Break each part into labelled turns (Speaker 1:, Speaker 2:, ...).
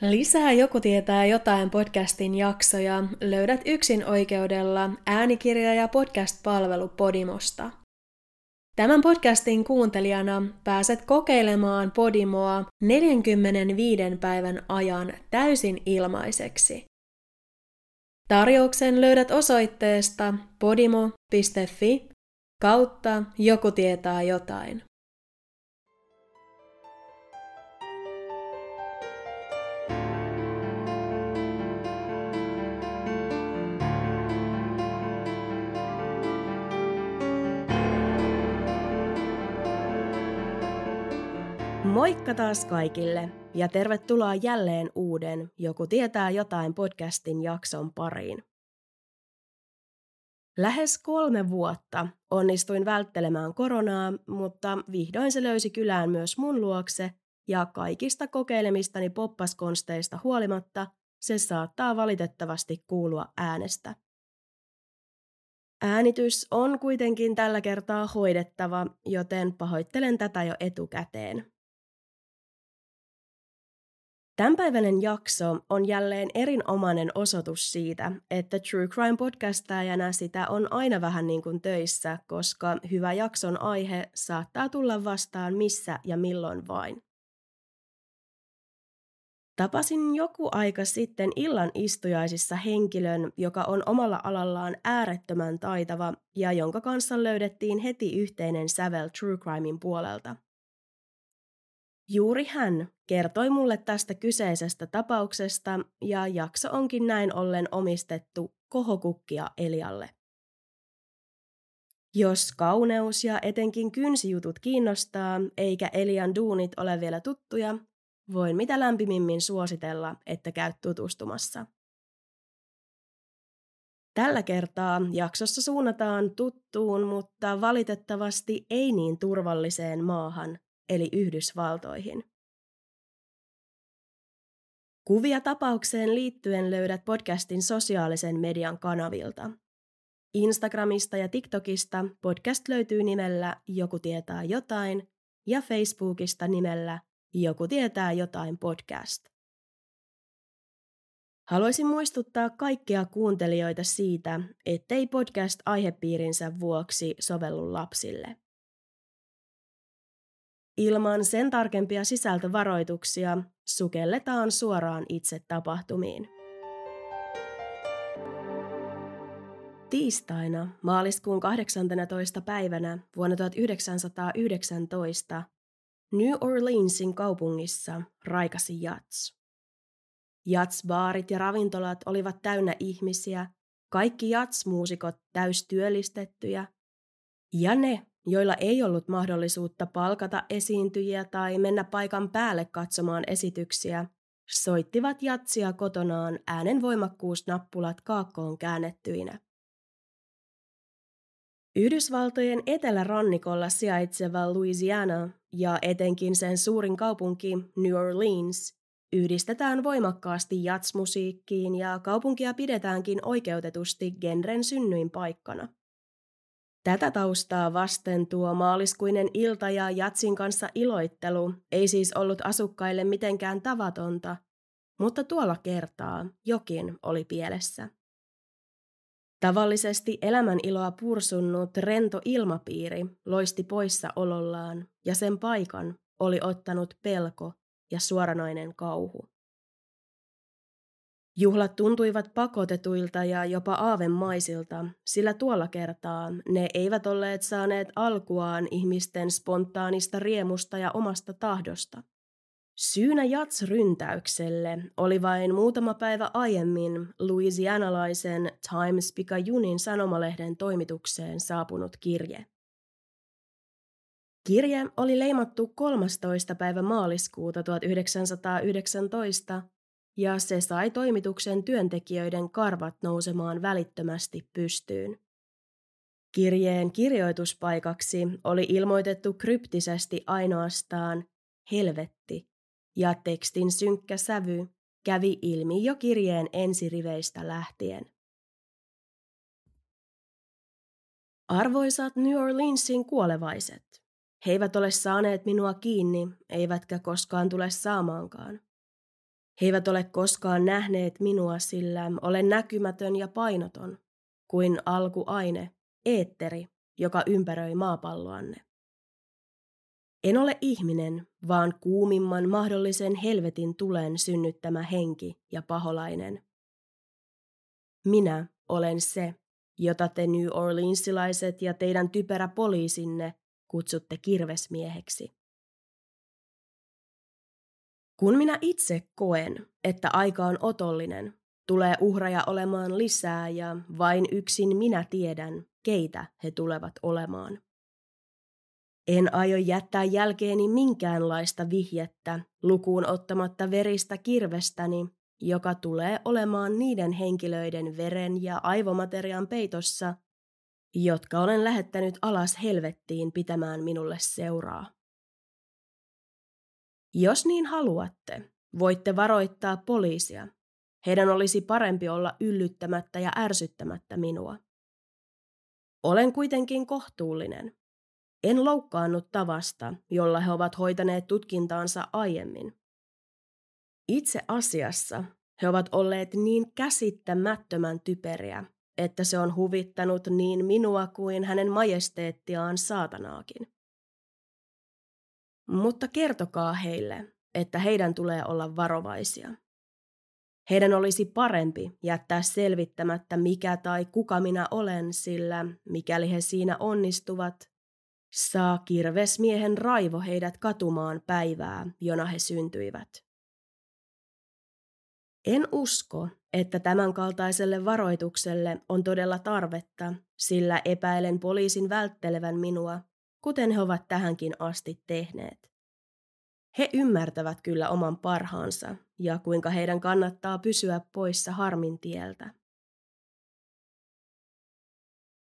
Speaker 1: Lisää Joku tietää jotain podcastin jaksoja löydät yksin oikeudella äänikirja- ja podcast-palvelu Podimosta. Tämän podcastin kuuntelijana pääset kokeilemaan Podimoa 45 päivän ajan täysin ilmaiseksi. Tarjouksen löydät osoitteesta podimo.fi kautta joku tietää jotain. Moikka taas kaikille ja tervetuloa jälleen uuden Joku tietää jotain podcastin jakson pariin. Lähes kolme vuotta onnistuin välttelemään koronaa, mutta vihdoin se löysi kylään myös mun luokse ja kaikista kokeilemistani poppaskonsteista huolimatta se saattaa valitettavasti kuulua äänestä. Äänitys on kuitenkin tällä kertaa hoidettava, joten pahoittelen tätä jo etukäteen. Tämänpäiväinen jakso on jälleen erinomainen osoitus siitä, että True Crime podcastajana sitä on aina vähän niin kuin töissä, koska hyvä jakson aihe saattaa tulla vastaan missä ja milloin vain. Tapasin joku aika sitten illan istujaisissa henkilön, joka on omalla alallaan äärettömän taitava ja jonka kanssa löydettiin heti yhteinen sävel True Crimein puolelta – Juuri hän kertoi mulle tästä kyseisestä tapauksesta ja jakso onkin näin ollen omistettu kohokukkia Elialle. Jos kauneus ja etenkin kynsijutut kiinnostaa, eikä Elian duunit ole vielä tuttuja, voin mitä lämpimimmin suositella, että käyt tutustumassa. Tällä kertaa jaksossa suunnataan tuttuun, mutta valitettavasti ei niin turvalliseen maahan, eli Yhdysvaltoihin. Kuvia tapaukseen liittyen löydät podcastin sosiaalisen median kanavilta. Instagramista ja TikTokista podcast löytyy nimellä Joku tietää jotain ja Facebookista nimellä Joku tietää jotain podcast. Haluaisin muistuttaa kaikkia kuuntelijoita siitä, ettei podcast aihepiirinsä vuoksi sovellu lapsille. Ilman sen tarkempia sisältövaroituksia sukelletaan suoraan itse tapahtumiin. Tiistaina maaliskuun 18. päivänä vuonna 1919 New Orleansin kaupungissa raikasi jats. Jatsbaarit ja ravintolat olivat täynnä ihmisiä, kaikki jatsmuusikot täystyöllistettyjä, ja ne, joilla ei ollut mahdollisuutta palkata esiintyjiä tai mennä paikan päälle katsomaan esityksiä, soittivat jatsia kotonaan äänen voimakkuusnappulat kaakkoon käännettyinä. Yhdysvaltojen etelärannikolla sijaitseva Louisiana ja etenkin sen suurin kaupunki New Orleans yhdistetään voimakkaasti jatsmusiikkiin ja kaupunkia pidetäänkin oikeutetusti genren synnyinpaikkana. Tätä taustaa vasten tuo maaliskuinen ilta ja Jatsin kanssa iloittelu ei siis ollut asukkaille mitenkään tavatonta, mutta tuolla kertaa jokin oli pielessä. Tavallisesti elämän iloa pursunnut rento ilmapiiri loisti poissa olollaan ja sen paikan oli ottanut pelko ja suoranainen kauhu. Juhlat tuntuivat pakotetuilta ja jopa aavemaisilta, sillä tuolla kertaa ne eivät olleet saaneet alkuaan ihmisten spontaanista riemusta ja omasta tahdosta. Syynä Jats-ryntäykselle oli vain muutama päivä aiemmin Louisianalaisen Times Picayunin sanomalehden toimitukseen saapunut kirje. Kirje oli leimattu 13. päivä maaliskuuta 1919 ja se sai toimituksen työntekijöiden karvat nousemaan välittömästi pystyyn. Kirjeen kirjoituspaikaksi oli ilmoitettu kryptisesti ainoastaan helvetti, ja tekstin synkkä sävy kävi ilmi jo kirjeen ensiriveistä lähtien. Arvoisat New Orleansin kuolevaiset, he eivät ole saaneet minua kiinni, eivätkä koskaan tule saamaankaan. He eivät ole koskaan nähneet minua, sillä olen näkymätön ja painoton, kuin alkuaine, eetteri, joka ympäröi maapalloanne. En ole ihminen, vaan kuumimman mahdollisen helvetin tulen synnyttämä henki ja paholainen. Minä olen se, jota te New Orleansilaiset ja teidän typerä poliisinne kutsutte kirvesmieheksi. Kun minä itse koen, että aika on otollinen, tulee uhraja olemaan lisää ja vain yksin minä tiedän, keitä he tulevat olemaan. En aio jättää jälkeeni minkäänlaista vihjettä lukuun ottamatta veristä kirvestäni, joka tulee olemaan niiden henkilöiden veren ja aivomateriaan peitossa, jotka olen lähettänyt alas helvettiin pitämään minulle seuraa. Jos niin haluatte, voitte varoittaa poliisia. Heidän olisi parempi olla yllyttämättä ja ärsyttämättä minua. Olen kuitenkin kohtuullinen. En loukkaannut tavasta, jolla he ovat hoitaneet tutkintaansa aiemmin. Itse asiassa he ovat olleet niin käsittämättömän typeriä, että se on huvittanut niin minua kuin hänen majesteettiaan saatanaakin. Mutta kertokaa heille, että heidän tulee olla varovaisia. Heidän olisi parempi jättää selvittämättä mikä tai kuka minä olen, sillä mikäli he siinä onnistuvat, saa kirvesmiehen raivo heidät katumaan päivää, jona he syntyivät. En usko, että tämänkaltaiselle varoitukselle on todella tarvetta, sillä epäilen poliisin välttelevän minua, kuten he ovat tähänkin asti tehneet. He ymmärtävät kyllä oman parhaansa ja kuinka heidän kannattaa pysyä poissa harmin tieltä.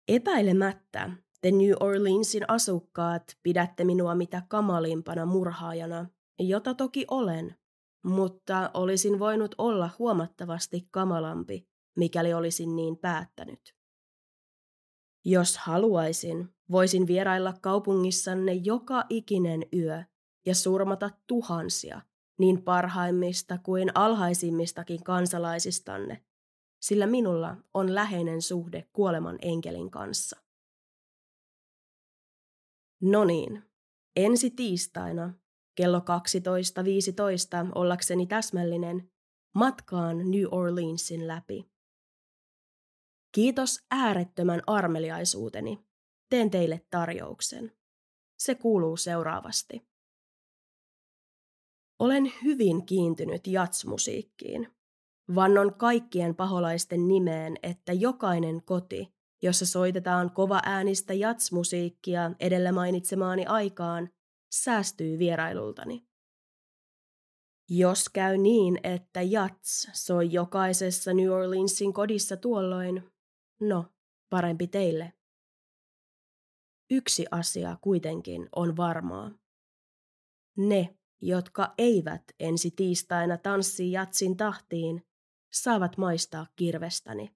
Speaker 1: Epäilemättä te New Orleansin asukkaat pidätte minua mitä kamalimpana murhaajana, jota toki olen, mutta olisin voinut olla huomattavasti kamalampi, mikäli olisin niin päättänyt. Jos haluaisin, voisin vierailla kaupungissanne joka ikinen yö ja surmata tuhansia, niin parhaimmista kuin alhaisimmistakin kansalaisistanne, sillä minulla on läheinen suhde kuoleman enkelin kanssa. No niin, ensi tiistaina kello 12.15 ollakseni täsmällinen, matkaan New Orleansin läpi. Kiitos äärettömän armeliaisuuteni. Teen teille tarjouksen. Se kuuluu seuraavasti. Olen hyvin kiintynyt jatsmusiikkiin. Vannon kaikkien paholaisten nimeen, että jokainen koti, jossa soitetaan kova äänistä jatsmusiikkia edellä mainitsemaani aikaan, säästyy vierailultani. Jos käy niin, että jats soi jokaisessa New Orleansin kodissa tuolloin, no, parempi teille. Yksi asia kuitenkin on varmaa. Ne, jotka eivät ensi tiistaina tanssi jatsin tahtiin, saavat maistaa kirvestäni.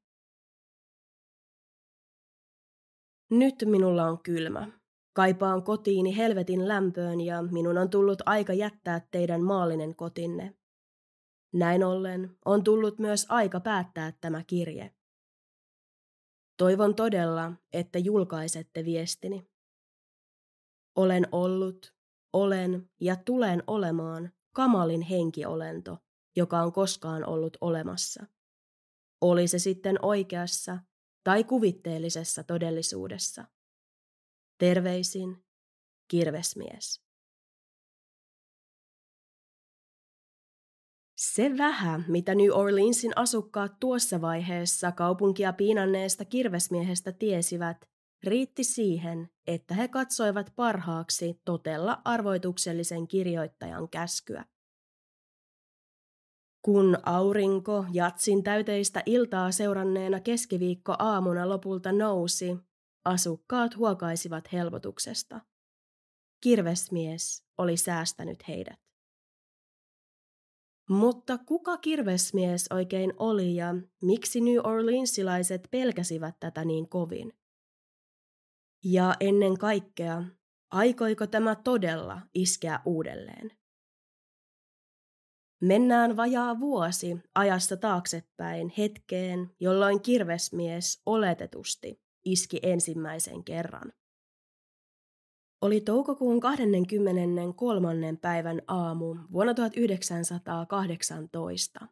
Speaker 1: Nyt minulla on kylmä. Kaipaan kotiini helvetin lämpöön ja minun on tullut aika jättää teidän maallinen kotinne. Näin ollen on tullut myös aika päättää tämä kirje. Toivon todella, että julkaisette viestini. Olen ollut, olen ja tulen olemaan kamalin henkiolento, joka on koskaan ollut olemassa. Oli se sitten oikeassa tai kuvitteellisessa todellisuudessa. Terveisin, kirvesmies. Se vähän, mitä New Orleansin asukkaat tuossa vaiheessa kaupunkia piinanneesta kirvesmiehestä tiesivät, riitti siihen, että he katsoivat parhaaksi totella arvoituksellisen kirjoittajan käskyä. Kun aurinko jatsin täyteistä iltaa seuranneena keskiviikko aamuna lopulta nousi, asukkaat huokaisivat helpotuksesta. Kirvesmies oli säästänyt heidät. Mutta kuka kirvesmies oikein oli ja miksi New Orleansilaiset pelkäsivät tätä niin kovin? Ja ennen kaikkea, aikoiko tämä todella iskeä uudelleen? Mennään vajaa vuosi ajassa taaksepäin hetkeen, jolloin kirvesmies oletetusti iski ensimmäisen kerran. Oli toukokuun 23. päivän aamu vuonna 1918.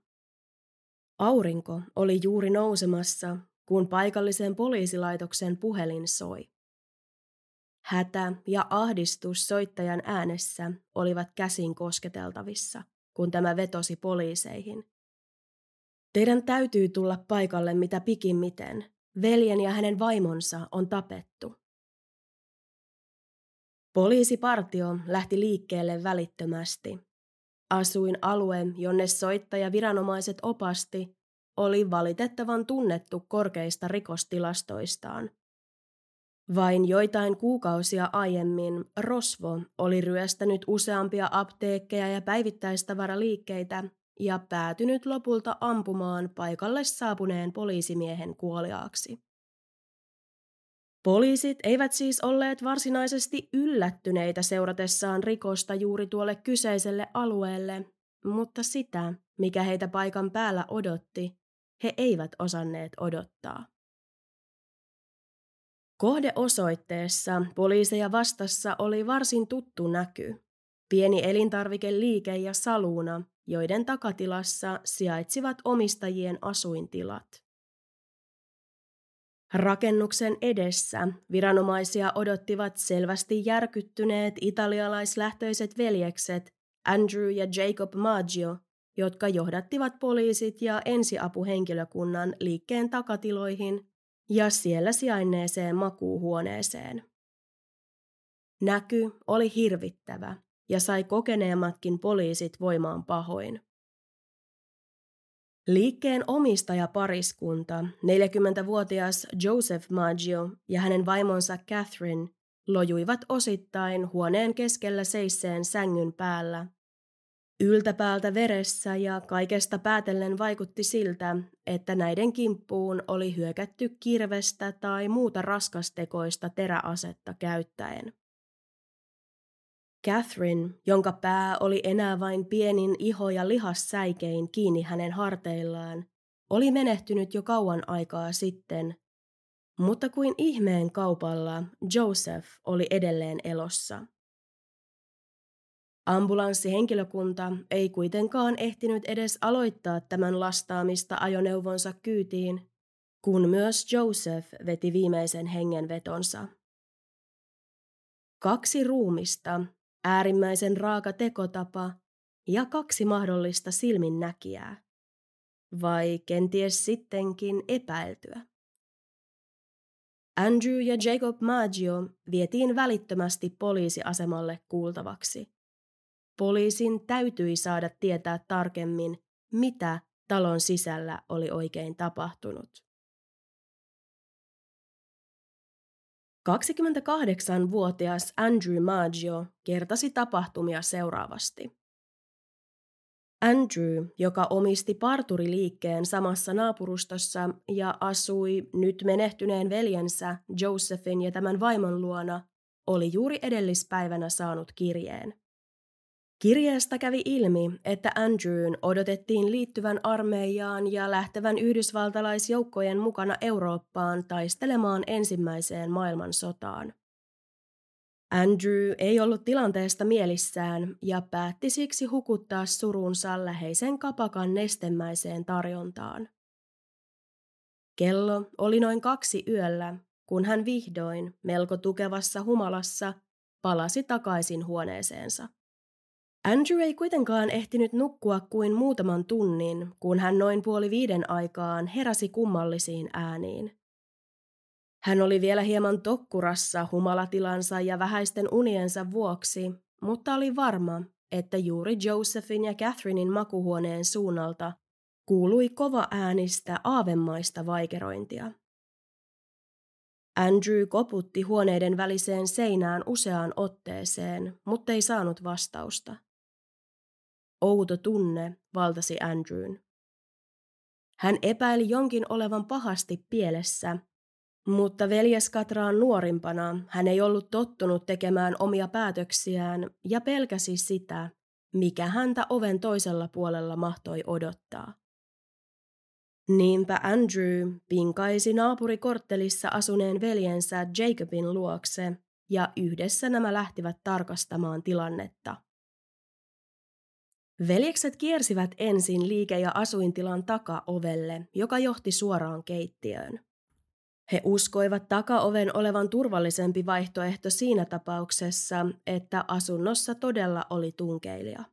Speaker 1: Aurinko oli juuri nousemassa, kun paikallisen poliisilaitoksen puhelin soi. Hätä ja ahdistus soittajan äänessä olivat käsin kosketeltavissa, kun tämä vetosi poliiseihin. Teidän täytyy tulla paikalle mitä pikimmiten. Veljen ja hänen vaimonsa on tapettu. Poliisipartio lähti liikkeelle välittömästi. Asuin alue, jonne soittaja viranomaiset opasti, oli valitettavan tunnettu korkeista rikostilastoistaan. Vain joitain kuukausia aiemmin Rosvo oli ryöstänyt useampia apteekkeja ja päivittäistavaraliikkeitä ja päätynyt lopulta ampumaan paikalle saapuneen poliisimiehen kuoliaaksi. Poliisit eivät siis olleet varsinaisesti yllättyneitä seuratessaan rikosta juuri tuolle kyseiselle alueelle, mutta sitä, mikä heitä paikan päällä odotti, he eivät osanneet odottaa. Kohdeosoitteessa poliiseja vastassa oli varsin tuttu näky. Pieni elintarvikeliike ja saluuna, joiden takatilassa sijaitsivat omistajien asuintilat. Rakennuksen edessä viranomaisia odottivat selvästi järkyttyneet italialaislähtöiset veljekset Andrew ja Jacob Maggio, jotka johdattivat poliisit ja ensiapuhenkilökunnan liikkeen takatiloihin ja siellä sijainneeseen makuuhuoneeseen. Näky oli hirvittävä ja sai kokeneemmatkin poliisit voimaan pahoin. Liikkeen omistajapariskunta, 40-vuotias Joseph Maggio ja hänen vaimonsa Catherine, lojuivat osittain huoneen keskellä seisseen sängyn päällä. Yltäpäältä veressä ja kaikesta päätellen vaikutti siltä, että näiden kimppuun oli hyökätty kirvestä tai muuta raskastekoista teräasetta käyttäen. Catherine, jonka pää oli enää vain pienin iho- ja lihassäikein kiinni hänen harteillaan, oli menehtynyt jo kauan aikaa sitten, mutta kuin ihmeen kaupalla Joseph oli edelleen elossa. Ambulanssihenkilökunta ei kuitenkaan ehtinyt edes aloittaa tämän lastaamista ajoneuvonsa kyytiin, kun myös Joseph veti viimeisen hengenvetonsa. Kaksi ruumista äärimmäisen raaka tekotapa ja kaksi mahdollista silminnäkijää. Vai kenties sittenkin epäiltyä. Andrew ja Jacob Maggio vietiin välittömästi poliisiasemalle kuultavaksi. Poliisin täytyi saada tietää tarkemmin, mitä talon sisällä oli oikein tapahtunut. 28-vuotias Andrew Maggio kertasi tapahtumia seuraavasti. Andrew, joka omisti parturiliikkeen samassa naapurustossa ja asui nyt menehtyneen veljensä Josephin ja tämän vaimon luona, oli juuri edellispäivänä saanut kirjeen. Kirjeestä kävi ilmi, että Andrewn odotettiin liittyvän armeijaan ja lähtevän yhdysvaltalaisjoukkojen mukana Eurooppaan taistelemaan ensimmäiseen maailmansotaan. Andrew ei ollut tilanteesta mielissään ja päätti siksi hukuttaa surunsa läheisen kapakan nestemäiseen tarjontaan. Kello oli noin kaksi yöllä, kun hän vihdoin, melko tukevassa humalassa, palasi takaisin huoneeseensa. Andrew ei kuitenkaan ehtinyt nukkua kuin muutaman tunnin, kun hän noin puoli viiden aikaan heräsi kummallisiin ääniin. Hän oli vielä hieman tokkurassa humalatilansa ja vähäisten uniensa vuoksi, mutta oli varma, että juuri Josephin ja Catherinein makuhuoneen suunnalta kuului kova äänistä aavemaista vaikerointia. Andrew koputti huoneiden väliseen seinään useaan otteeseen, mutta ei saanut vastausta. Outo tunne valtasi Andrewn. Hän epäili jonkin olevan pahasti pielessä, mutta veljes Katraan nuorimpana hän ei ollut tottunut tekemään omia päätöksiään ja pelkäsi sitä, mikä häntä oven toisella puolella mahtoi odottaa. Niinpä Andrew pinkaisi naapurikorttelissa asuneen veljensä Jacobin luokse ja yhdessä nämä lähtivät tarkastamaan tilannetta. Veljekset kiersivät ensin liike- ja asuintilan takaovelle, joka johti suoraan keittiöön. He uskoivat takaoven olevan turvallisempi vaihtoehto siinä tapauksessa, että asunnossa todella oli tunkeilija.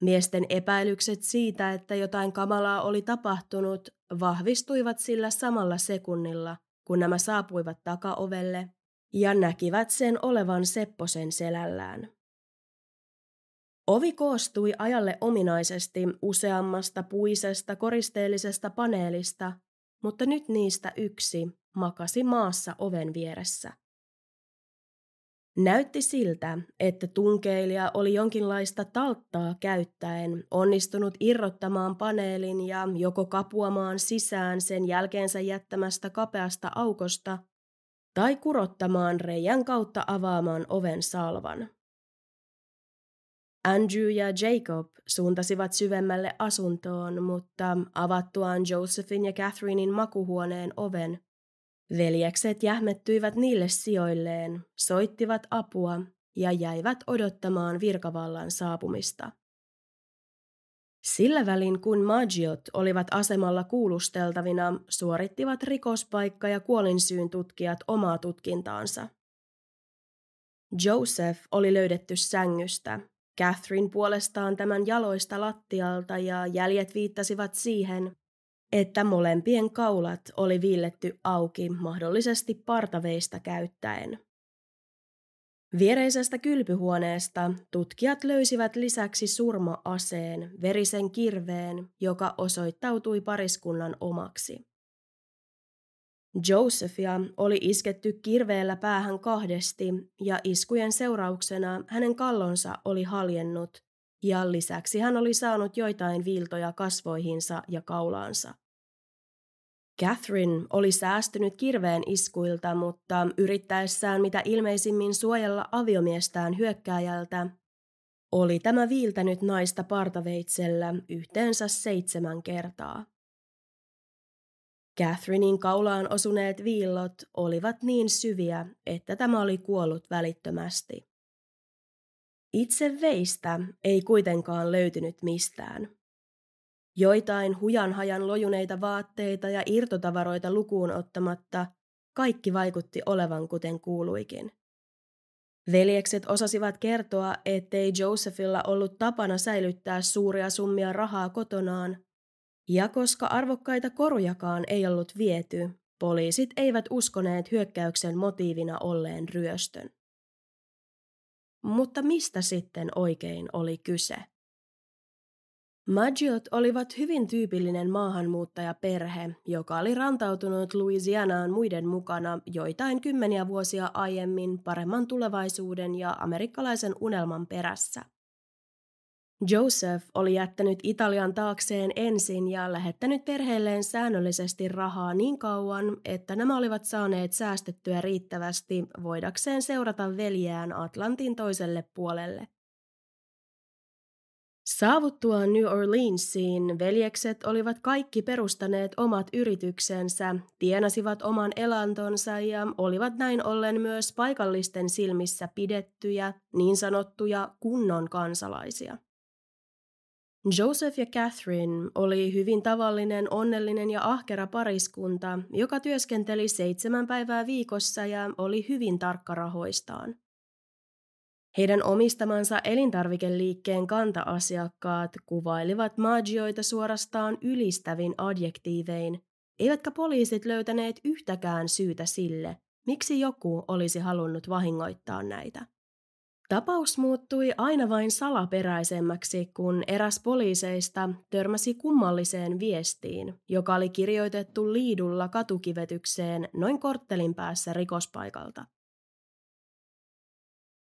Speaker 1: Miesten epäilykset siitä, että jotain kamalaa oli tapahtunut, vahvistuivat sillä samalla sekunnilla, kun nämä saapuivat takaovelle ja näkivät sen olevan Sepposen selällään. Ovi koostui ajalle ominaisesti useammasta puisesta koristeellisesta paneelista, mutta nyt niistä yksi makasi maassa oven vieressä. Näytti siltä, että tunkeilija oli jonkinlaista talttaa käyttäen onnistunut irrottamaan paneelin ja joko kapuamaan sisään sen jälkeensä jättämästä kapeasta aukosta tai kurottamaan reijän kautta avaamaan oven salvan. Andrew ja Jacob suuntasivat syvemmälle asuntoon, mutta avattuaan Josephin ja Catherinein makuhuoneen oven, veljekset jähmettyivät niille sijoilleen, soittivat apua ja jäivät odottamaan virkavallan saapumista. Sillä välin kun Maggiot olivat asemalla kuulusteltavina, suorittivat rikospaikka- ja kuolinsyyn tutkijat omaa tutkintaansa. Joseph oli löydetty sängystä, Catherine puolestaan tämän jaloista lattialta ja jäljet viittasivat siihen, että molempien kaulat oli viilletty auki mahdollisesti partaveista käyttäen. Viereisestä kylpyhuoneesta tutkijat löysivät lisäksi surma-aseen, verisen kirveen, joka osoittautui pariskunnan omaksi. Josephia oli isketty kirveellä päähän kahdesti ja iskujen seurauksena hänen kallonsa oli haljennut ja lisäksi hän oli saanut joitain viiltoja kasvoihinsa ja kaulaansa. Catherine oli säästynyt kirveen iskuilta, mutta yrittäessään mitä ilmeisimmin suojella aviomiestään hyökkääjältä, oli tämä viiltänyt naista partaveitsellä yhteensä seitsemän kertaa. Catherinein kaulaan osuneet viillot olivat niin syviä, että tämä oli kuollut välittömästi. Itse veistä ei kuitenkaan löytynyt mistään. Joitain hujanhajan lojuneita vaatteita ja irtotavaroita lukuun ottamatta kaikki vaikutti olevan kuten kuuluikin. Veljekset osasivat kertoa, ettei Josephilla ollut tapana säilyttää suuria summia rahaa kotonaan, ja koska arvokkaita korujakaan ei ollut viety, poliisit eivät uskoneet hyökkäyksen motiivina olleen ryöstön. Mutta mistä sitten oikein oli kyse? Maggiot olivat hyvin tyypillinen maahanmuuttajaperhe, joka oli rantautunut Louisianaan muiden mukana joitain kymmeniä vuosia aiemmin paremman tulevaisuuden ja amerikkalaisen unelman perässä. Joseph oli jättänyt Italian taakseen ensin ja lähettänyt perheelleen säännöllisesti rahaa niin kauan, että nämä olivat saaneet säästettyä riittävästi voidakseen seurata veljään Atlantin toiselle puolelle. Saavuttuaan New Orleansiin veljekset olivat kaikki perustaneet omat yrityksensä, tienasivat oman elantonsa ja olivat näin ollen myös paikallisten silmissä pidettyjä, niin sanottuja kunnon kansalaisia. Joseph ja Catherine oli hyvin tavallinen, onnellinen ja ahkera pariskunta, joka työskenteli seitsemän päivää viikossa ja oli hyvin tarkka rahoistaan. Heidän omistamansa elintarvikeliikkeen kanta-asiakkaat kuvailivat magioita suorastaan ylistävin adjektiivein, eivätkä poliisit löytäneet yhtäkään syytä sille, miksi joku olisi halunnut vahingoittaa näitä. Tapaus muuttui aina vain salaperäisemmäksi, kun eräs poliiseista törmäsi kummalliseen viestiin, joka oli kirjoitettu liidulla katukivetykseen noin korttelin päässä rikospaikalta.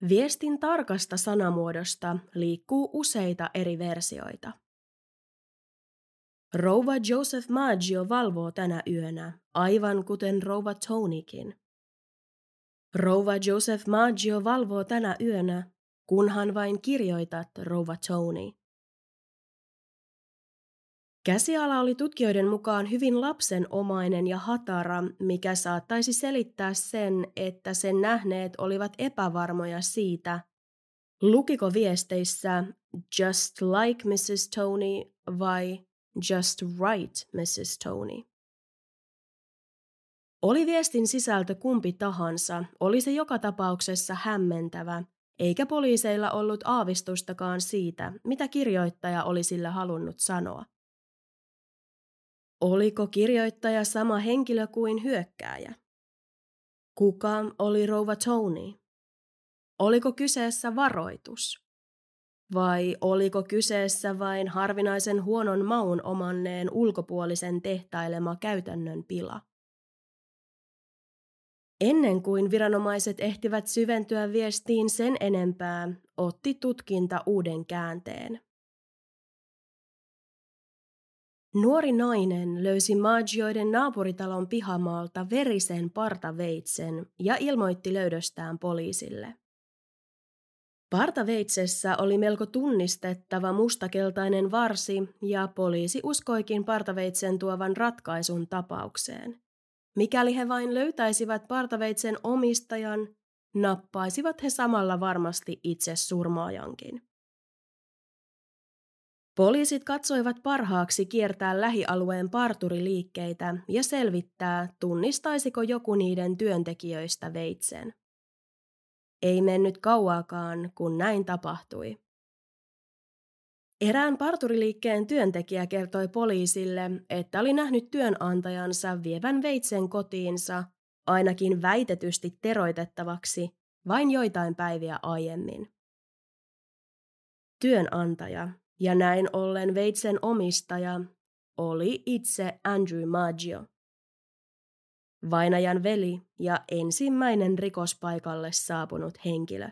Speaker 1: Viestin tarkasta sanamuodosta liikkuu useita eri versioita. Rouva Joseph Maggio valvoo tänä yönä, aivan kuten rouva Tonykin. Rouva Joseph Maggio valvoo tänä yönä, kunhan vain kirjoitat rouva Tony. Käsiala oli tutkijoiden mukaan hyvin lapsenomainen ja hatara, mikä saattaisi selittää sen, että sen nähneet olivat epävarmoja siitä, lukiko viesteissä just like Mrs. Tony vai just right Mrs. Tony. Oli viestin sisältö kumpi tahansa, oli se joka tapauksessa hämmentävä, eikä poliiseilla ollut aavistustakaan siitä, mitä kirjoittaja oli sillä halunnut sanoa. Oliko kirjoittaja sama henkilö kuin hyökkääjä? Kuka oli rouva Tony? Oliko kyseessä varoitus? Vai oliko kyseessä vain harvinaisen huonon maun omanneen ulkopuolisen tehtailema käytännön pila? Ennen kuin viranomaiset ehtivät syventyä viestiin sen enempää, otti tutkinta uuden käänteen. Nuori nainen löysi Maggioiden naapuritalon pihamaalta verisen partaveitsen ja ilmoitti löydöstään poliisille. Partaveitsessä oli melko tunnistettava mustakeltainen varsi ja poliisi uskoikin partaveitsen tuovan ratkaisun tapaukseen. Mikäli he vain löytäisivät partaveitsen omistajan, nappaisivat he samalla varmasti itse surmaajankin. Poliisit katsoivat parhaaksi kiertää lähialueen parturiliikkeitä ja selvittää, tunnistaisiko joku niiden työntekijöistä veitsen. Ei mennyt kauaakaan, kun näin tapahtui. Erään parturiliikkeen työntekijä kertoi poliisille, että oli nähnyt työnantajansa vievän veitsen kotiinsa, ainakin väitetysti teroitettavaksi, vain joitain päiviä aiemmin. Työnantaja ja näin ollen veitsen omistaja oli itse Andrew Maggio. Vainajan veli ja ensimmäinen rikospaikalle saapunut henkilö.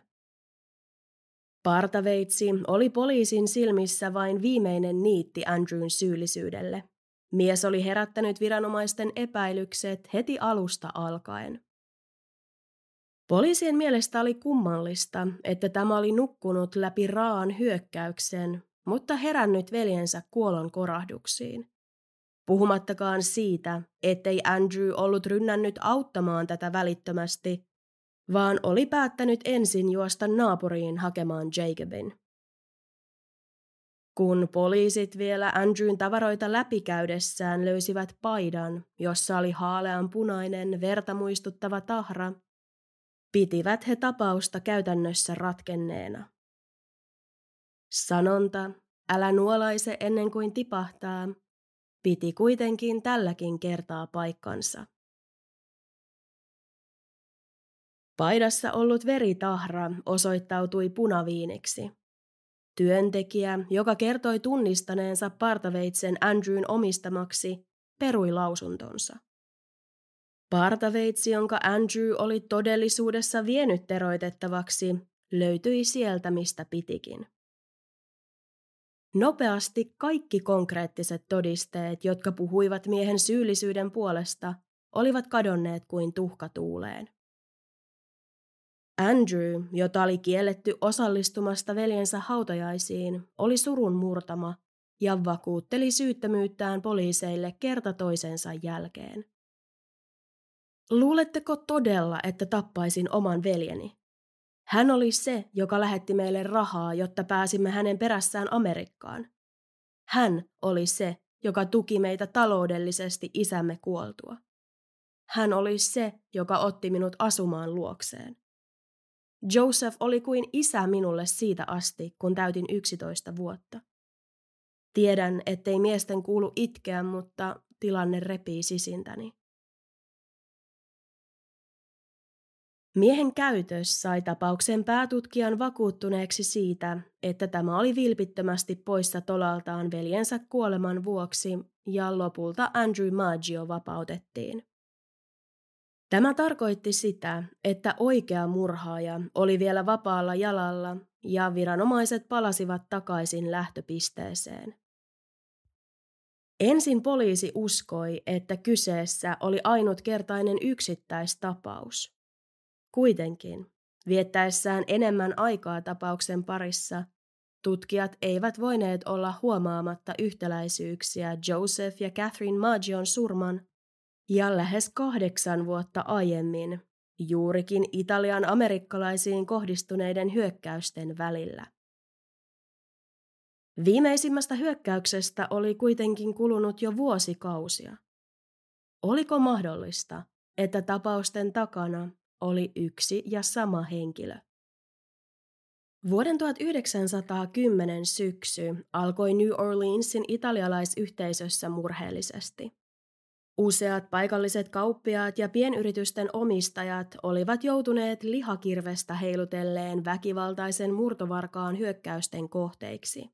Speaker 1: Partaveitsi oli poliisin silmissä vain viimeinen niitti Andrewn syyllisyydelle. Mies oli herättänyt viranomaisten epäilykset heti alusta alkaen. Poliisien mielestä oli kummallista, että tämä oli nukkunut läpi raan hyökkäyksen, mutta herännyt veljensä kuolon korahduksiin. Puhumattakaan siitä, ettei Andrew ollut rynnännyt auttamaan tätä välittömästi, vaan oli päättänyt ensin juosta naapuriin hakemaan Jacobin. Kun poliisit vielä Andrewn tavaroita läpikäydessään löysivät paidan, jossa oli haalean punainen, verta muistuttava tahra, pitivät he tapausta käytännössä ratkenneena. Sanonta, älä nuolaise ennen kuin tipahtaa, piti kuitenkin tälläkin kertaa paikkansa. Paidassa ollut veritahra osoittautui punaviineksi. Työntekijä, joka kertoi tunnistaneensa partaveitsen Andrewn omistamaksi, perui lausuntonsa. Partaveitsi, jonka Andrew oli todellisuudessa vienyt teroitettavaksi, löytyi sieltä, mistä pitikin. Nopeasti kaikki konkreettiset todisteet, jotka puhuivat miehen syyllisyyden puolesta, olivat kadonneet kuin tuhka tuuleen. Andrew, jota oli kielletty osallistumasta veljensä hautajaisiin, oli surun murtama ja vakuutteli syyttömyyttään poliiseille kerta toisensa jälkeen. Luuletteko todella, että tappaisin oman veljeni? Hän oli se, joka lähetti meille rahaa, jotta pääsimme hänen perässään Amerikkaan. Hän oli se, joka tuki meitä taloudellisesti isämme kuoltua. Hän oli se, joka otti minut asumaan luokseen. Joseph oli kuin isä minulle siitä asti, kun täytin 11 vuotta. Tiedän, ettei miesten kuulu itkeä, mutta tilanne repii sisintäni. Miehen käytös sai tapauksen päätutkijan vakuuttuneeksi siitä, että tämä oli vilpittömästi poissa tolaltaan veljensä kuoleman vuoksi ja lopulta Andrew Maggio vapautettiin. Tämä tarkoitti sitä, että oikea murhaaja oli vielä vapaalla jalalla ja viranomaiset palasivat takaisin lähtöpisteeseen. Ensin poliisi uskoi, että kyseessä oli ainutkertainen yksittäistapaus. Kuitenkin viettäessään enemmän aikaa tapauksen parissa, tutkijat eivät voineet olla huomaamatta yhtäläisyyksiä Joseph ja Catherine Maggion surman ja lähes kahdeksan vuotta aiemmin juurikin Italian amerikkalaisiin kohdistuneiden hyökkäysten välillä. Viimeisimmästä hyökkäyksestä oli kuitenkin kulunut jo vuosikausia. Oliko mahdollista, että tapausten takana oli yksi ja sama henkilö? Vuoden 1910 syksy alkoi New Orleansin italialaisyhteisössä murheellisesti. Useat paikalliset kauppiaat ja pienyritysten omistajat olivat joutuneet lihakirvestä heilutelleen väkivaltaisen murtovarkaan hyökkäysten kohteiksi.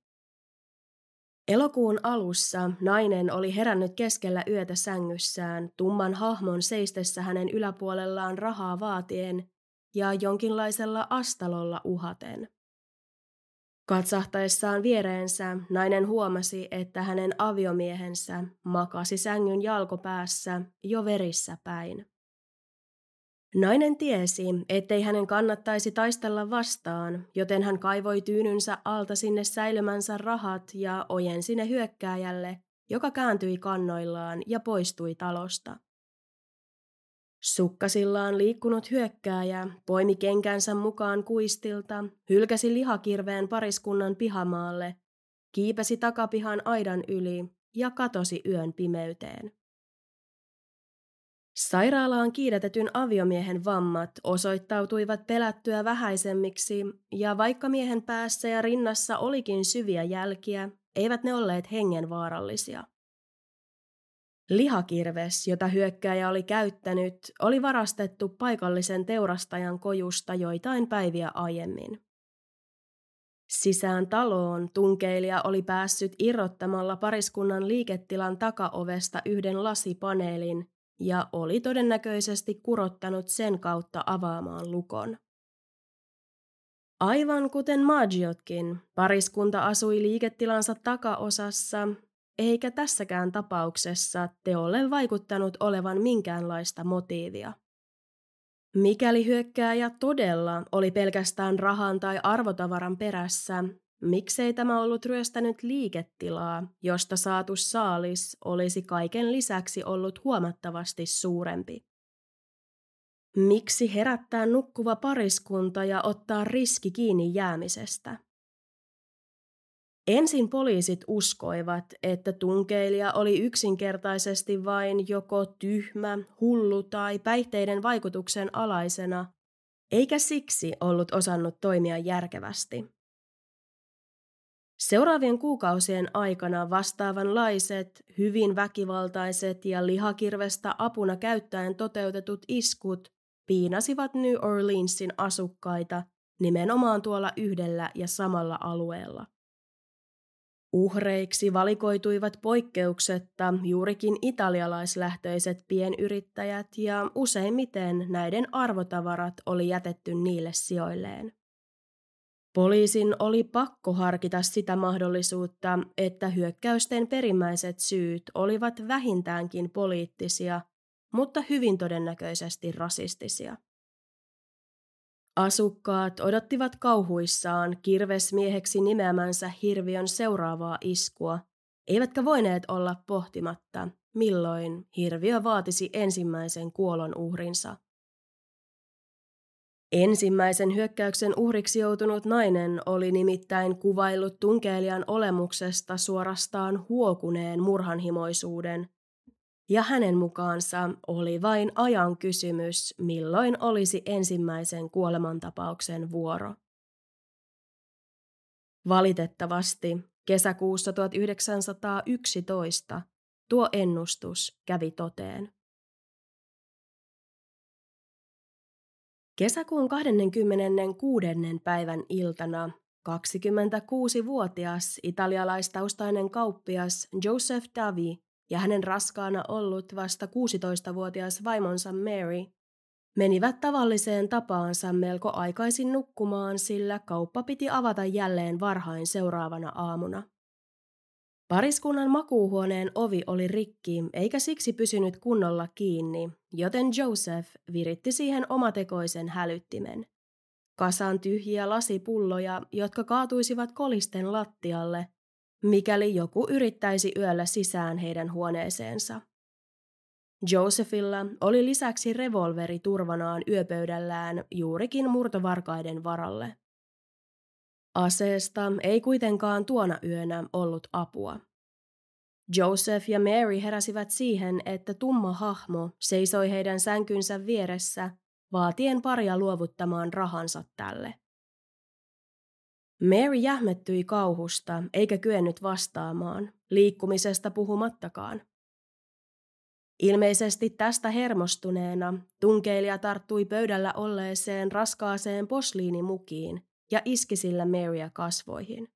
Speaker 1: Elokuun alussa nainen oli herännyt keskellä yötä sängyssään tumman hahmon seistessä hänen yläpuolellaan rahaa vaatien ja jonkinlaisella astalolla uhaten. Katsahtaessaan viereensä nainen huomasi, että hänen aviomiehensä makasi sängyn jalkopäässä jo verissä päin. Nainen tiesi, ettei hänen kannattaisi taistella vastaan, joten hän kaivoi tyynynsä alta sinne säilymänsä rahat ja ojensi ne hyökkääjälle, joka kääntyi kannoillaan ja poistui talosta. Sukkasillaan liikkunut hyökkääjä poimi kenkänsä mukaan kuistilta, hylkäsi lihakirveen pariskunnan pihamaalle, kiipesi takapihan aidan yli ja katosi yön pimeyteen. Sairaalaan kiidätetyn aviomiehen vammat osoittautuivat pelättyä vähäisemmiksi, ja vaikka miehen päässä ja rinnassa olikin syviä jälkiä, eivät ne olleet hengenvaarallisia. Lihakirves, jota hyökkääjä oli käyttänyt, oli varastettu paikallisen teurastajan kojusta joitain päiviä aiemmin. Sisään taloon tunkeilija oli päässyt irrottamalla pariskunnan liiketilan takaovesta yhden lasipaneelin ja oli todennäköisesti kurottanut sen kautta avaamaan lukon. Aivan kuten Maggiotkin, pariskunta asui liiketilansa takaosassa eikä tässäkään tapauksessa teolle vaikuttanut olevan minkäänlaista motiivia. Mikäli hyökkääjä todella oli pelkästään rahan tai arvotavaran perässä, miksei tämä ollut ryöstänyt liiketilaa, josta saatu saalis olisi kaiken lisäksi ollut huomattavasti suurempi? Miksi herättää nukkuva pariskunta ja ottaa riski kiinni jäämisestä? Ensin poliisit uskoivat, että tunkeilija oli yksinkertaisesti vain joko tyhmä, hullu tai päihteiden vaikutuksen alaisena, eikä siksi ollut osannut toimia järkevästi. Seuraavien kuukausien aikana vastaavanlaiset, hyvin väkivaltaiset ja lihakirvestä apuna käyttäen toteutetut iskut piinasivat New Orleansin asukkaita nimenomaan tuolla yhdellä ja samalla alueella. Uhreiksi valikoituivat poikkeuksetta juurikin italialaislähtöiset pienyrittäjät ja useimmiten näiden arvotavarat oli jätetty niille sijoilleen. Poliisin oli pakko harkita sitä mahdollisuutta, että hyökkäysten perimmäiset syyt olivat vähintäänkin poliittisia, mutta hyvin todennäköisesti rasistisia. Asukkaat odottivat kauhuissaan kirvesmieheksi nimeämänsä hirviön seuraavaa iskua, eivätkä voineet olla pohtimatta, milloin hirviö vaatisi ensimmäisen kuolon uhrinsa. Ensimmäisen hyökkäyksen uhriksi joutunut nainen oli nimittäin kuvaillut tunkeilijan olemuksesta suorastaan huokuneen murhanhimoisuuden ja hänen mukaansa oli vain ajan kysymys, milloin olisi ensimmäisen kuolemantapauksen vuoro. Valitettavasti kesäkuussa 1911 tuo ennustus kävi toteen. Kesäkuun 26. päivän iltana 26-vuotias italialaistaustainen kauppias Joseph Davi ja hänen raskaana ollut vasta 16-vuotias vaimonsa Mary menivät tavalliseen tapaansa melko aikaisin nukkumaan, sillä kauppa piti avata jälleen varhain seuraavana aamuna. Pariskunnan makuuhuoneen ovi oli rikki eikä siksi pysynyt kunnolla kiinni, joten Joseph viritti siihen omatekoisen hälyttimen. kasan tyhjiä lasipulloja, jotka kaatuisivat kolisten lattialle, mikäli joku yrittäisi yöllä sisään heidän huoneeseensa. Josephilla oli lisäksi revolveri turvanaan yöpöydällään juurikin murtovarkaiden varalle. Aseesta ei kuitenkaan tuona yönä ollut apua. Joseph ja Mary heräsivät siihen, että tumma hahmo seisoi heidän sänkynsä vieressä, vaatien paria luovuttamaan rahansa tälle. Mary jähmettyi kauhusta eikä kyennyt vastaamaan, liikkumisesta puhumattakaan. Ilmeisesti tästä hermostuneena tunkeilija tarttui pöydällä olleeseen raskaaseen posliinimukiin ja iski sillä Marya kasvoihin.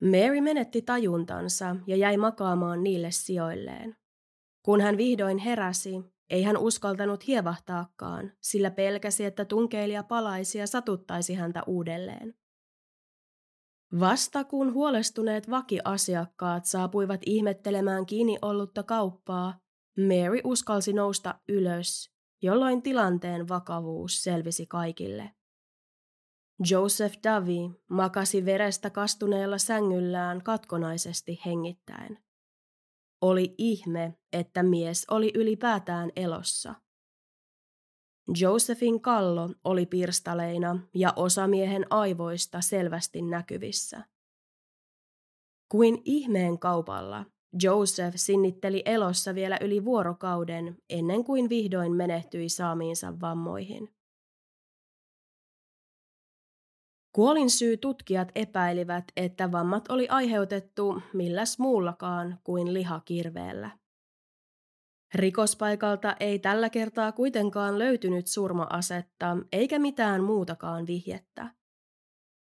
Speaker 1: Mary menetti tajuntansa ja jäi makaamaan niille sijoilleen. Kun hän vihdoin heräsi, ei hän uskaltanut hievahtaakaan, sillä pelkäsi, että tunkeilija palaisi ja satuttaisi häntä uudelleen. Vasta kun huolestuneet vakiasiakkaat saapuivat ihmettelemään kiinni ollutta kauppaa, Mary uskalsi nousta ylös, jolloin tilanteen vakavuus selvisi kaikille. Joseph Davy makasi verestä kastuneella sängyllään katkonaisesti hengittäen. Oli ihme, että mies oli ylipäätään elossa. Josephin kallo oli pirstaleina ja osa miehen aivoista selvästi näkyvissä. Kuin ihmeen kaupalla Joseph sinnitteli elossa vielä yli vuorokauden ennen kuin vihdoin menehtyi saamiinsa vammoihin. Kuolinsyy tutkijat epäilivät, että vammat oli aiheutettu milläs muullakaan kuin lihakirveellä. Rikospaikalta ei tällä kertaa kuitenkaan löytynyt surmaasetta eikä mitään muutakaan vihjettä.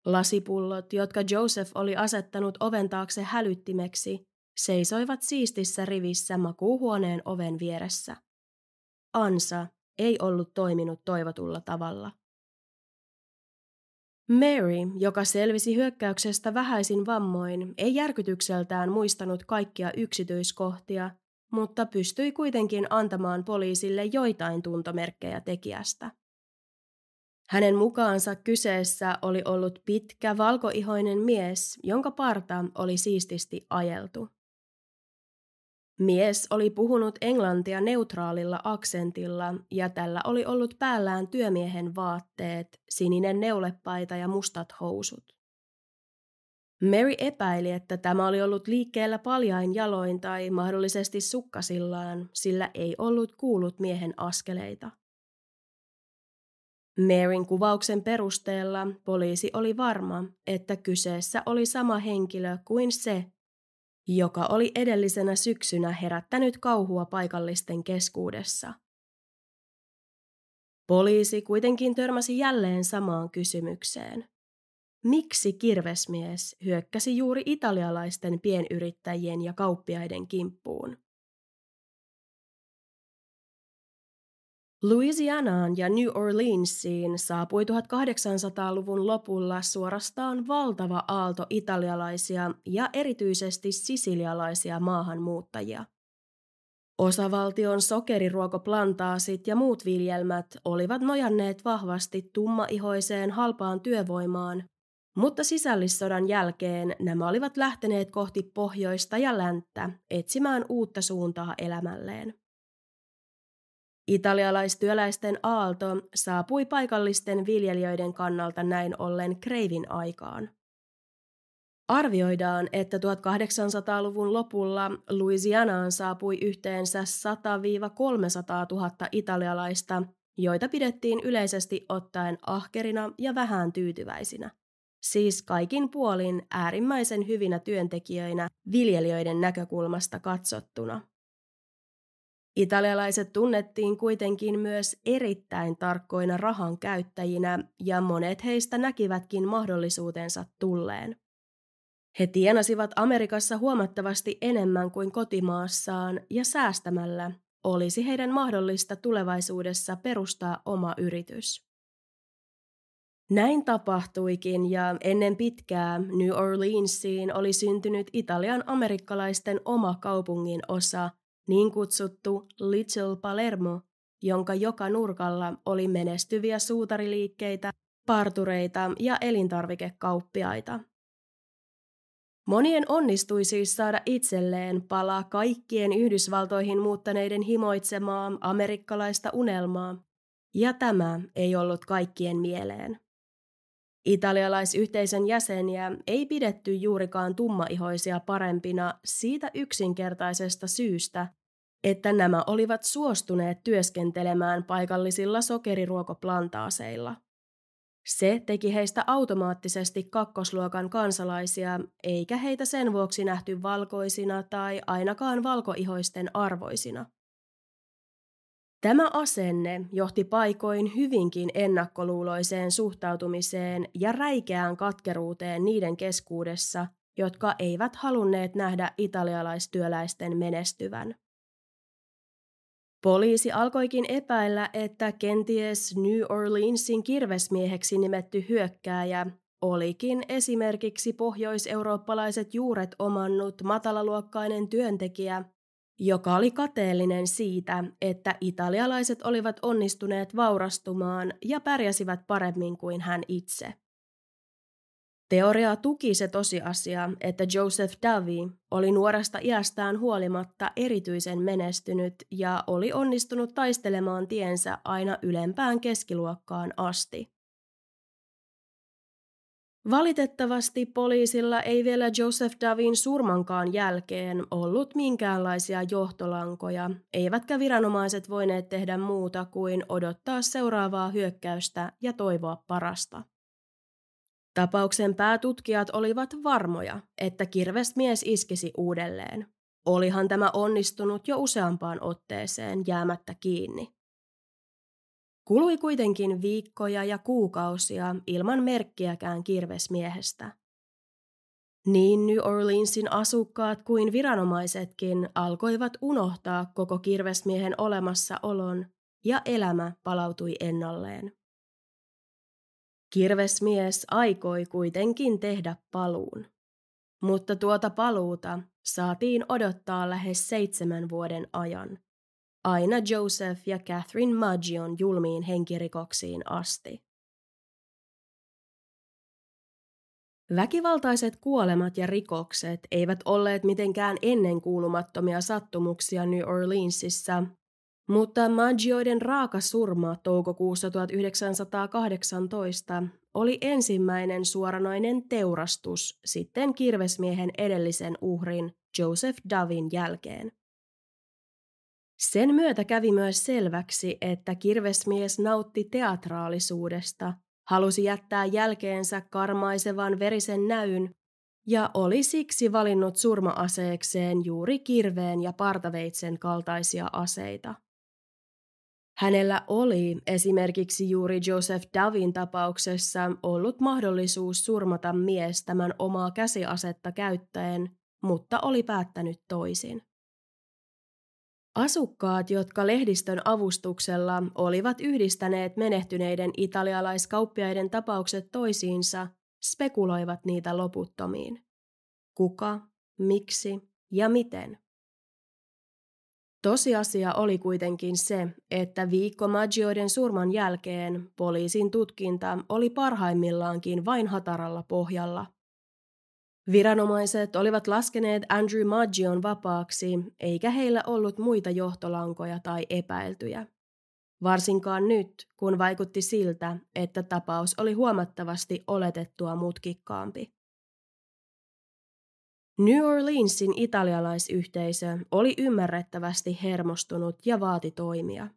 Speaker 1: Lasipullot, jotka Joseph oli asettanut oven taakse hälyttimeksi, seisoivat siistissä rivissä makuuhuoneen oven vieressä. Ansa ei ollut toiminut toivotulla tavalla. Mary, joka selvisi hyökkäyksestä vähäisin vammoin, ei järkytykseltään muistanut kaikkia yksityiskohtia, mutta pystyi kuitenkin antamaan poliisille joitain tuntomerkkejä tekijästä. Hänen mukaansa kyseessä oli ollut pitkä valkoihoinen mies, jonka parta oli siististi ajeltu. Mies oli puhunut englantia neutraalilla aksentilla ja tällä oli ollut päällään työmiehen vaatteet, sininen neulepaita ja mustat housut. Mary epäili, että tämä oli ollut liikkeellä paljain jaloin tai mahdollisesti sukkasillaan, sillä ei ollut kuullut miehen askeleita. Maryn kuvauksen perusteella poliisi oli varma, että kyseessä oli sama henkilö kuin se, joka oli edellisenä syksynä herättänyt kauhua paikallisten keskuudessa. Poliisi kuitenkin törmäsi jälleen samaan kysymykseen. Miksi kirvesmies hyökkäsi juuri italialaisten pienyrittäjien ja kauppiaiden kimppuun? Louisianaan ja New Orleansiin saapui 1800-luvun lopulla suorastaan valtava aalto italialaisia ja erityisesti sisilialaisia maahanmuuttajia. Osavaltion sokeriruokoplantaasit ja muut viljelmät olivat nojanneet vahvasti tummaihoiseen halpaan työvoimaan, mutta sisällissodan jälkeen nämä olivat lähteneet kohti pohjoista ja länttä etsimään uutta suuntaa elämälleen. Italialaistyöläisten aalto saapui paikallisten viljelijöiden kannalta näin ollen kreivin aikaan. Arvioidaan, että 1800-luvun lopulla Louisianaan saapui yhteensä 100-300 000 italialaista, joita pidettiin yleisesti ottaen ahkerina ja vähän tyytyväisinä. Siis kaikin puolin äärimmäisen hyvinä työntekijöinä viljelijöiden näkökulmasta katsottuna. Italialaiset tunnettiin kuitenkin myös erittäin tarkkoina rahan käyttäjinä ja monet heistä näkivätkin mahdollisuutensa tulleen. He tienasivat Amerikassa huomattavasti enemmän kuin kotimaassaan ja säästämällä olisi heidän mahdollista tulevaisuudessa perustaa oma yritys. Näin tapahtuikin ja ennen pitkää New Orleansiin oli syntynyt Italian amerikkalaisten oma kaupungin osa, niin kutsuttu Little Palermo, jonka joka nurkalla oli menestyviä suutariliikkeitä, partureita ja elintarvikekauppiaita. Monien onnistui siis saada itselleen palaa kaikkien Yhdysvaltoihin muuttaneiden himoitsemaa amerikkalaista unelmaa, ja tämä ei ollut kaikkien mieleen. Italialaisyhteisön jäseniä ei pidetty juurikaan tummaihoisia parempina siitä yksinkertaisesta syystä, että nämä olivat suostuneet työskentelemään paikallisilla sokeriruokoplantaaseilla. Se teki heistä automaattisesti kakkosluokan kansalaisia, eikä heitä sen vuoksi nähty valkoisina tai ainakaan valkoihoisten arvoisina – Tämä asenne johti paikoin hyvinkin ennakkoluuloiseen suhtautumiseen ja räikeään katkeruuteen niiden keskuudessa, jotka eivät halunneet nähdä italialaistyöläisten menestyvän. Poliisi alkoikin epäillä, että kenties New Orleansin kirvesmieheksi nimetty hyökkääjä olikin esimerkiksi pohjoiseurooppalaiset juuret omannut matalaluokkainen työntekijä, joka oli kateellinen siitä, että italialaiset olivat onnistuneet vaurastumaan ja pärjäsivät paremmin kuin hän itse. Teoria tuki se tosiasia, että Joseph Davy oli nuoresta iästään huolimatta erityisen menestynyt ja oli onnistunut taistelemaan tiensä aina ylempään keskiluokkaan asti. Valitettavasti poliisilla ei vielä Joseph Davin surmankaan jälkeen ollut minkäänlaisia johtolankoja, eivätkä viranomaiset voineet tehdä muuta kuin odottaa seuraavaa hyökkäystä ja toivoa parasta. Tapauksen päätutkijat olivat varmoja, että kirvesmies iskisi uudelleen. Olihan tämä onnistunut jo useampaan otteeseen jäämättä kiinni. Kului kuitenkin viikkoja ja kuukausia ilman merkkiäkään kirvesmiehestä. Niin New Orleansin asukkaat kuin viranomaisetkin alkoivat unohtaa koko kirvesmiehen olemassaolon ja elämä palautui ennalleen. Kirvesmies aikoi kuitenkin tehdä paluun. Mutta tuota paluuta saatiin odottaa lähes seitsemän vuoden ajan aina Joseph ja Catherine Maggion julmiin henkirikoksiin asti. Väkivaltaiset kuolemat ja rikokset eivät olleet mitenkään ennenkuulumattomia sattumuksia New Orleansissa, mutta Maggioiden raaka surma toukokuussa 1918 oli ensimmäinen suoranainen teurastus sitten kirvesmiehen edellisen uhrin Joseph Davin jälkeen. Sen myötä kävi myös selväksi, että kirvesmies nautti teatraalisuudesta, halusi jättää jälkeensä karmaisevan verisen näyn ja oli siksi valinnut surmaaseekseen juuri kirveen ja partaveitsen kaltaisia aseita. Hänellä oli esimerkiksi juuri Joseph Davin tapauksessa ollut mahdollisuus surmata mies tämän omaa käsiasetta käyttäen, mutta oli päättänyt toisin. Asukkaat, jotka lehdistön avustuksella olivat yhdistäneet menehtyneiden italialaiskauppiaiden tapaukset toisiinsa, spekuloivat niitä loputtomiin. Kuka, miksi ja miten? Tosiasia oli kuitenkin se, että viikko Maggioiden surman jälkeen poliisin tutkinta oli parhaimmillaankin vain hataralla pohjalla – Viranomaiset olivat laskeneet Andrew Maggion vapaaksi, eikä heillä ollut muita johtolankoja tai epäiltyjä. Varsinkaan nyt, kun vaikutti siltä, että tapaus oli huomattavasti oletettua mutkikkaampi. New Orleansin italialaisyhteisö oli ymmärrettävästi hermostunut ja vaati toimia.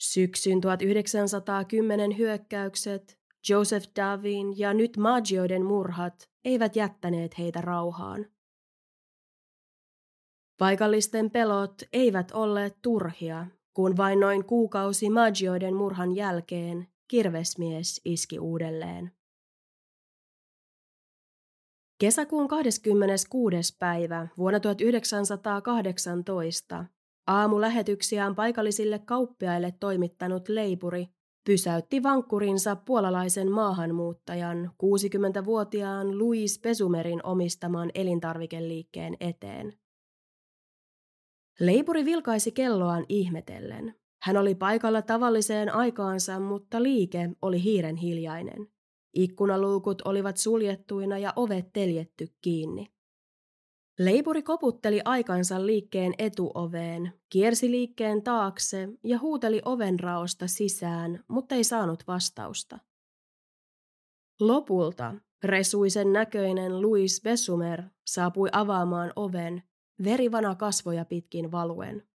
Speaker 1: Syksyn 1910 hyökkäykset, Joseph Davin ja nyt Maggioiden murhat eivät jättäneet heitä rauhaan. Paikallisten pelot eivät olleet turhia, kun vain noin kuukausi Maggioiden murhan jälkeen kirvesmies iski uudelleen. Kesäkuun 26. päivä vuonna 1918 aamulähetyksiään paikallisille kauppiaille toimittanut leipuri pysäytti vankkurinsa puolalaisen maahanmuuttajan 60-vuotiaan Louis Pesumerin omistaman elintarvikeliikkeen eteen. Leipuri vilkaisi kelloaan ihmetellen. Hän oli paikalla tavalliseen aikaansa, mutta liike oli hiiren hiljainen. Ikkunaluukut olivat suljettuina ja ovet teljetty kiinni. Leipuri koputteli aikansa liikkeen etuoveen, kiersi liikkeen taakse ja huuteli ovenraosta sisään, mutta ei saanut vastausta. Lopulta resuisen näköinen Louis Bessumer saapui avaamaan oven, verivana kasvoja pitkin valuen.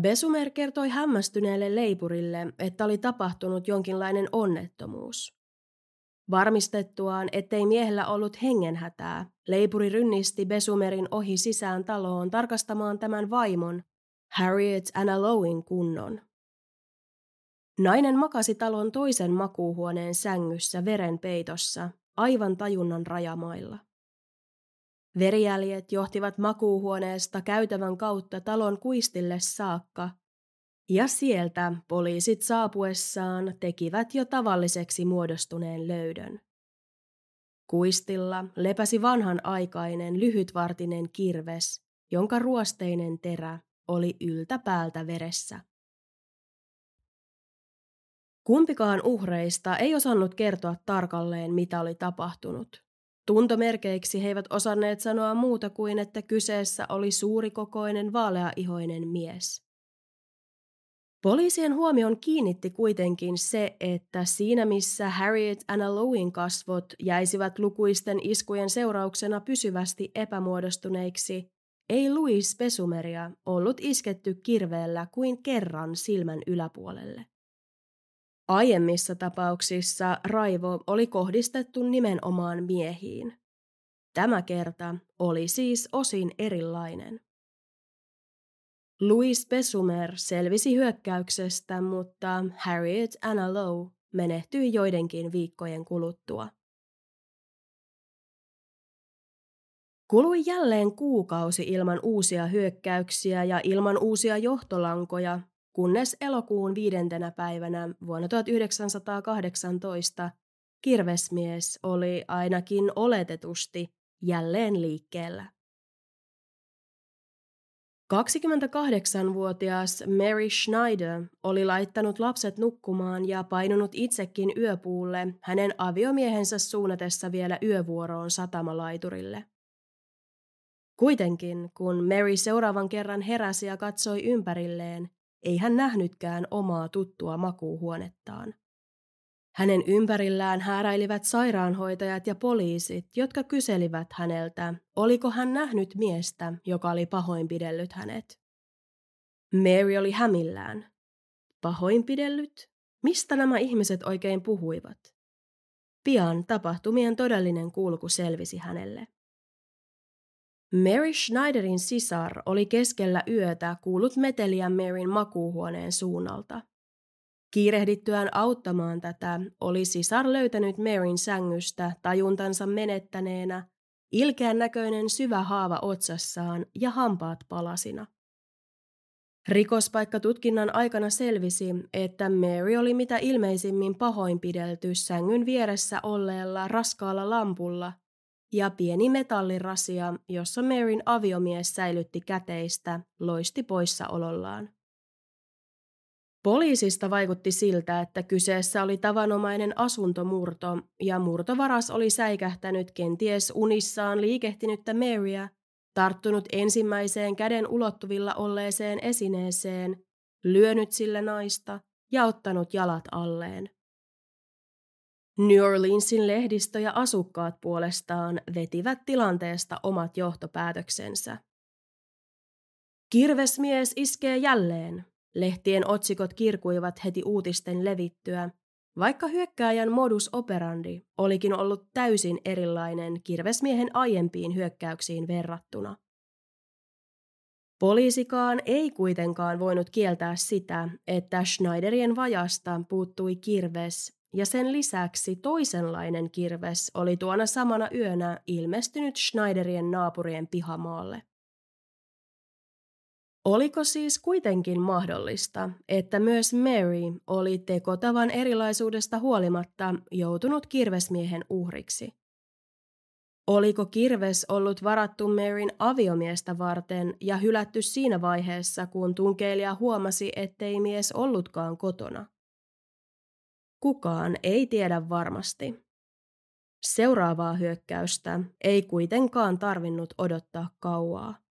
Speaker 1: Besumer kertoi hämmästyneelle leipurille, että oli tapahtunut jonkinlainen onnettomuus. Varmistettuaan, ettei miehellä ollut hengenhätää, leipuri rynnisti Besumerin ohi sisään taloon tarkastamaan tämän vaimon, Harriet Anna Lowin kunnon. Nainen makasi talon toisen makuuhuoneen sängyssä verenpeitossa, aivan tajunnan rajamailla. Verijäljet johtivat makuuhuoneesta käytävän kautta talon kuistille saakka, ja sieltä poliisit saapuessaan tekivät jo tavalliseksi muodostuneen löydön. Kuistilla lepäsi vanhan aikainen lyhytvartinen kirves, jonka ruosteinen terä oli yltä päältä veressä. Kumpikaan uhreista ei osannut kertoa tarkalleen, mitä oli tapahtunut. Tuntomerkeiksi he eivät osanneet sanoa muuta kuin, että kyseessä oli suurikokoinen vaaleaihoinen mies. Poliisien huomion kiinnitti kuitenkin se, että siinä missä Harriet Anna Lowin kasvot jäisivät lukuisten iskujen seurauksena pysyvästi epämuodostuneiksi, ei Louis Pesumeria ollut isketty kirveellä kuin kerran silmän yläpuolelle. Aiemmissa tapauksissa raivo oli kohdistettu nimenomaan miehiin. Tämä kerta oli siis osin erilainen. Louis Besumer selvisi hyökkäyksestä, mutta Harriet Anna Lowe menehtyi joidenkin viikkojen kuluttua. Kului jälleen kuukausi ilman uusia hyökkäyksiä ja ilman uusia johtolankoja, kunnes elokuun viidentenä päivänä vuonna 1918 kirvesmies oli ainakin oletetusti jälleen liikkeellä. 28-vuotias Mary Schneider oli laittanut lapset nukkumaan ja painunut itsekin yöpuulle hänen aviomiehensä suunnatessa vielä yövuoroon satamalaiturille. Kuitenkin, kun Mary seuraavan kerran heräsi ja katsoi ympärilleen, ei hän nähnytkään omaa tuttua makuuhuonettaan. Hänen ympärillään hääräilivät sairaanhoitajat ja poliisit, jotka kyselivät häneltä, oliko hän nähnyt miestä, joka oli pahoinpidellyt hänet. Mary oli hämillään. Pahoinpidellyt? Mistä nämä ihmiset oikein puhuivat? Pian tapahtumien todellinen kulku selvisi hänelle. Mary Schneiderin sisar oli keskellä yötä kuullut meteliä Maryn makuuhuoneen suunnalta. Kiirehdittyään auttamaan tätä oli sisar löytänyt Maryn sängystä tajuntansa menettäneenä, ilkeän näköinen syvä haava otsassaan ja hampaat palasina. Rikospaikkatutkinnan aikana selvisi, että Mary oli mitä ilmeisimmin pahoinpidelty sängyn vieressä olleella raskaalla lampulla ja pieni metallirasia, jossa Maryn aviomies säilytti käteistä, loisti poissaolollaan. Poliisista vaikutti siltä, että kyseessä oli tavanomainen asuntomurto ja murtovaras oli säikähtänyt kenties unissaan liikehtinyttä Marya, tarttunut ensimmäiseen käden ulottuvilla olleeseen esineeseen, lyönyt sille naista ja ottanut jalat alleen. New Orleansin lehdistö ja asukkaat puolestaan vetivät tilanteesta omat johtopäätöksensä. Kirvesmies iskee jälleen, lehtien otsikot kirkuivat heti uutisten levittyä, vaikka hyökkääjän modus operandi olikin ollut täysin erilainen kirvesmiehen aiempiin hyökkäyksiin verrattuna. Poliisikaan ei kuitenkaan voinut kieltää sitä, että Schneiderien vajasta puuttui kirves ja sen lisäksi toisenlainen kirves oli tuona samana yönä ilmestynyt Schneiderien naapurien pihamaalle. Oliko siis kuitenkin mahdollista, että myös Mary oli tekotavan erilaisuudesta huolimatta joutunut kirvesmiehen uhriksi? Oliko kirves ollut varattu Maryn aviomiestä varten ja hylätty siinä vaiheessa, kun tunkeilija huomasi, ettei mies ollutkaan kotona? Kukaan ei tiedä varmasti. Seuraavaa hyökkäystä ei kuitenkaan tarvinnut odottaa kauaa.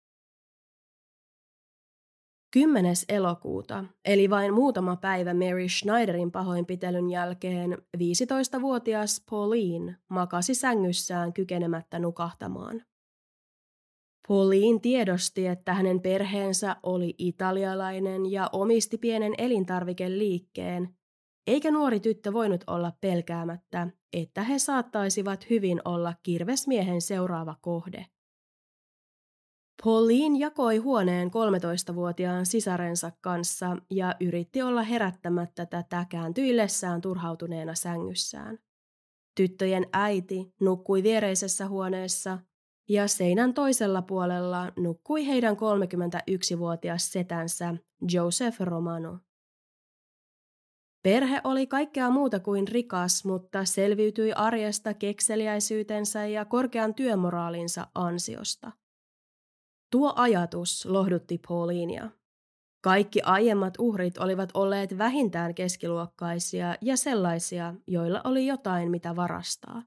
Speaker 1: 10. elokuuta, eli vain muutama päivä Mary Schneiderin pahoinpitelyn jälkeen, 15-vuotias Pauline makasi sängyssään kykenemättä nukahtamaan. Pauline tiedosti, että hänen perheensä oli italialainen ja omisti pienen elintarvikeliikkeen, eikä nuori tyttö voinut olla pelkäämättä, että he saattaisivat hyvin olla kirvesmiehen seuraava kohde. Pauline jakoi huoneen 13-vuotiaan sisarensa kanssa ja yritti olla herättämättä tätä kääntyillessään turhautuneena sängyssään. Tyttöjen äiti nukkui viereisessä huoneessa ja seinän toisella puolella nukkui heidän 31-vuotias setänsä Joseph Romano. Perhe oli kaikkea muuta kuin rikas, mutta selviytyi arjesta kekseliäisyytensä ja korkean työmoraalinsa ansiosta. Tuo ajatus lohdutti Paulinia. Kaikki aiemmat uhrit olivat olleet vähintään keskiluokkaisia ja sellaisia, joilla oli jotain mitä varastaa.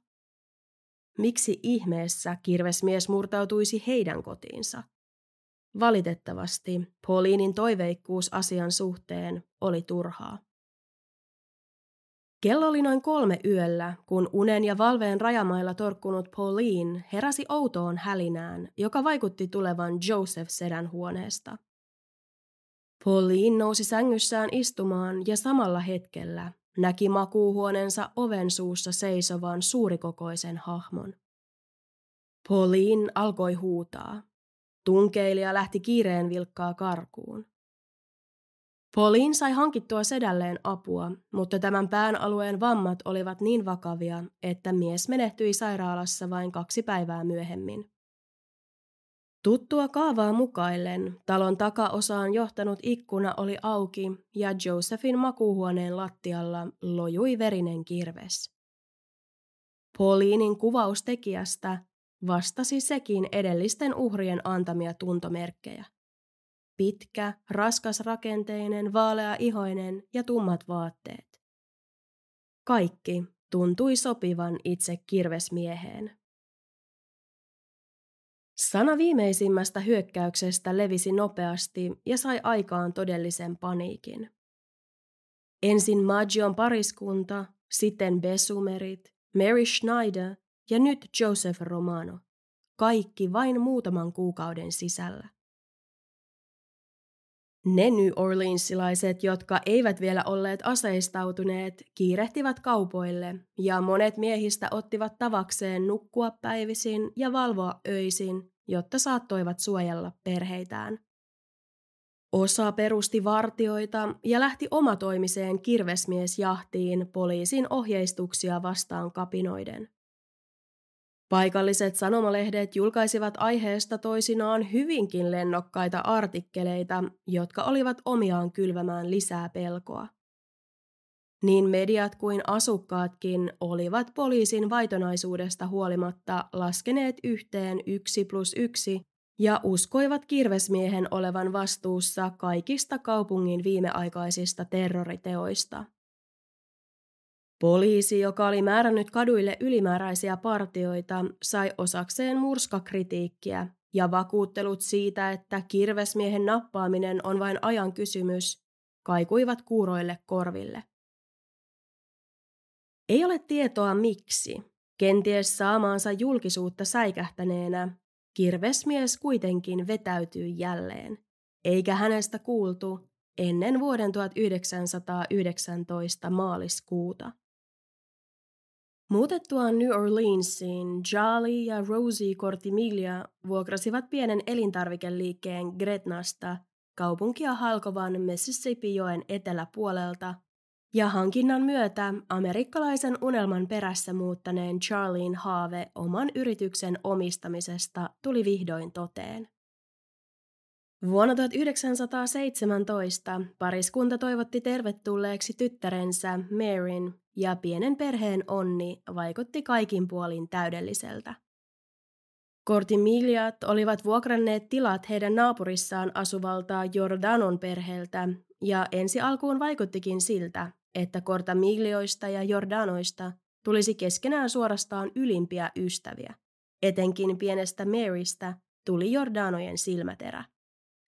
Speaker 1: Miksi ihmeessä kirvesmies murtautuisi heidän kotiinsa? Valitettavasti Paulinin toiveikkuus asian suhteen oli turhaa. Kello oli noin kolme yöllä, kun unen ja valveen rajamailla torkkunut Pauline heräsi outoon hälinään, joka vaikutti tulevan Joseph sedän huoneesta. Pauline nousi sängyssään istumaan ja samalla hetkellä näki makuuhuoneensa oven suussa seisovan suurikokoisen hahmon. Pauline alkoi huutaa. Tunkeilija lähti kiireen vilkkaa karkuun. Pauline sai hankittua sedälleen apua, mutta tämän pään alueen vammat olivat niin vakavia, että mies menehtyi sairaalassa vain kaksi päivää myöhemmin. Tuttua kaavaa mukaillen talon takaosaan johtanut ikkuna oli auki ja Josephin makuuhuoneen lattialla lojui verinen kirves. Paulinin kuvaustekijästä vastasi sekin edellisten uhrien antamia tuntomerkkejä. Pitkä, raskas rakenteinen, vaalea ihoinen ja tummat vaatteet. Kaikki tuntui sopivan itse kirvesmieheen. Sana viimeisimmästä hyökkäyksestä levisi nopeasti ja sai aikaan todellisen paniikin. Ensin Magion pariskunta, sitten Besumerit, Mary Schneider ja nyt Joseph Romano. Kaikki vain muutaman kuukauden sisällä. Ne New Orleansilaiset, jotka eivät vielä olleet aseistautuneet, kiirehtivät kaupoille ja monet miehistä ottivat tavakseen nukkua päivisin ja valvoa öisin, jotta saattoivat suojella perheitään. Osa perusti vartioita ja lähti omatoimiseen kirvesmiesjahtiin poliisin ohjeistuksia vastaan kapinoiden. Paikalliset sanomalehdet julkaisivat aiheesta toisinaan hyvinkin lennokkaita artikkeleita, jotka olivat omiaan kylvämään lisää pelkoa. Niin mediat kuin asukkaatkin olivat poliisin vaitonaisuudesta huolimatta laskeneet yhteen yksi plus yksi ja uskoivat kirvesmiehen olevan vastuussa kaikista kaupungin viimeaikaisista terroriteoista. Poliisi, joka oli määrännyt kaduille ylimääräisiä partioita, sai osakseen murskakritiikkiä ja vakuuttelut siitä, että kirvesmiehen nappaaminen on vain ajan kysymys, kaikuivat kuuroille korville. Ei ole tietoa miksi, kenties saamaansa julkisuutta säikähtäneenä, kirvesmies kuitenkin vetäytyi jälleen, eikä hänestä kuultu ennen vuoden 1919 maaliskuuta. Muutettuaan New Orleansiin, Jolly ja Rosie Cortimilia vuokrasivat pienen elintarvikeliikkeen Gretnasta kaupunkia halkovan Mississippi-joen eteläpuolelta, ja hankinnan myötä amerikkalaisen unelman perässä muuttaneen Charlien haave oman yrityksen omistamisesta tuli vihdoin toteen. Vuonna 1917 pariskunta toivotti tervetulleeksi tyttärensä Maryn ja pienen perheen onni vaikutti kaikin puolin täydelliseltä. Kortimiljat olivat vuokranneet tilat heidän naapurissaan asuvalta Jordanon perheeltä, ja ensi alkuun vaikuttikin siltä, että Kortamiglioista ja Jordanoista tulisi keskenään suorastaan ylimpiä ystäviä. Etenkin pienestä Marystä tuli Jordanojen silmäterä.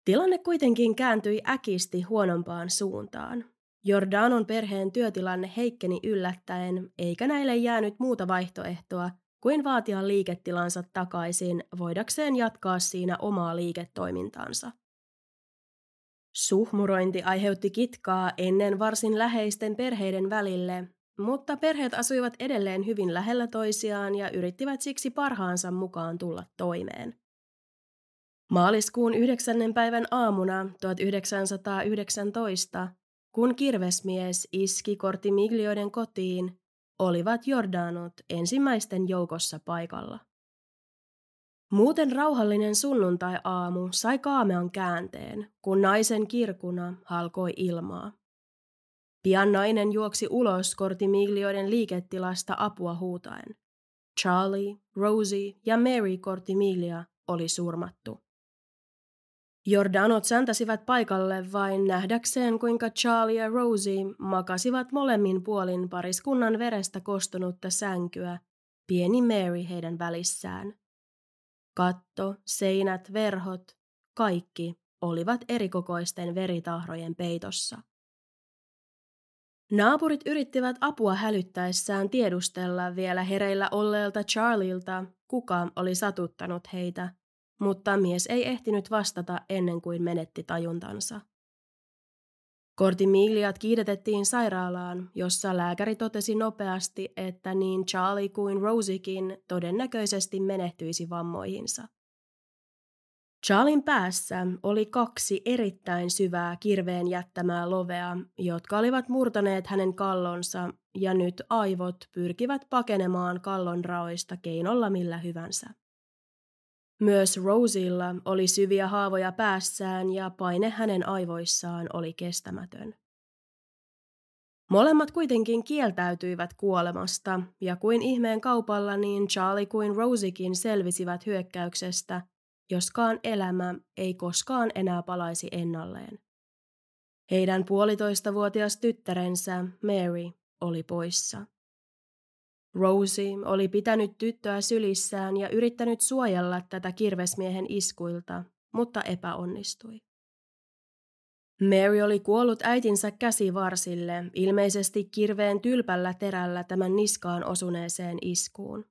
Speaker 1: Tilanne kuitenkin kääntyi äkisti huonompaan suuntaan. Jordanon perheen työtilanne heikkeni yllättäen, eikä näille jäänyt muuta vaihtoehtoa kuin vaatia liiketilansa takaisin voidakseen jatkaa siinä omaa liiketoimintaansa. Suhmurointi aiheutti kitkaa ennen varsin läheisten perheiden välille, mutta perheet asuivat edelleen hyvin lähellä toisiaan ja yrittivät siksi parhaansa mukaan tulla toimeen. Maaliskuun 9. päivän aamuna 1919, kun kirvesmies iski Kortimiglioiden kotiin, olivat Jordanot ensimmäisten joukossa paikalla. Muuten rauhallinen sunnuntai-aamu sai kaamean käänteen, kun naisen kirkuna halkoi ilmaa. Pian nainen juoksi ulos Kortimiglioiden liiketilasta apua huutaen. Charlie, Rosie ja Mary Kortimiglia oli surmattu. Jordanot säntäsivät paikalle vain nähdäkseen, kuinka Charlie ja Rosie makasivat molemmin puolin pariskunnan verestä kostunutta sänkyä, pieni Mary heidän välissään. Katto, seinät, verhot, kaikki olivat erikokoisten veritahrojen peitossa. Naapurit yrittivät apua hälyttäessään tiedustella vielä hereillä olleelta Charlilta, kuka oli satuttanut heitä, mutta mies ei ehtinyt vastata ennen kuin menetti tajuntansa. Kortimigliat kiidetettiin sairaalaan, jossa lääkäri totesi nopeasti, että niin Charlie kuin Rosiekin todennäköisesti menehtyisi vammoihinsa. Charlin päässä oli kaksi erittäin syvää kirveen jättämää lovea, jotka olivat murtaneet hänen kallonsa, ja nyt aivot pyrkivät pakenemaan kallon raoista keinolla millä hyvänsä. Myös Rosilla oli syviä haavoja päässään ja paine hänen aivoissaan oli kestämätön. Molemmat kuitenkin kieltäytyivät kuolemasta, ja kuin ihmeen kaupalla niin Charlie kuin Rosiekin selvisivät hyökkäyksestä, joskaan elämä ei koskaan enää palaisi ennalleen. Heidän puolitoistavuotias tyttärensä Mary oli poissa. Rosie oli pitänyt tyttöä sylissään ja yrittänyt suojella tätä kirvesmiehen iskuilta, mutta epäonnistui. Mary oli kuollut äitinsä käsivarsille, ilmeisesti kirveen tylpällä terällä tämän niskaan osuneeseen iskuun.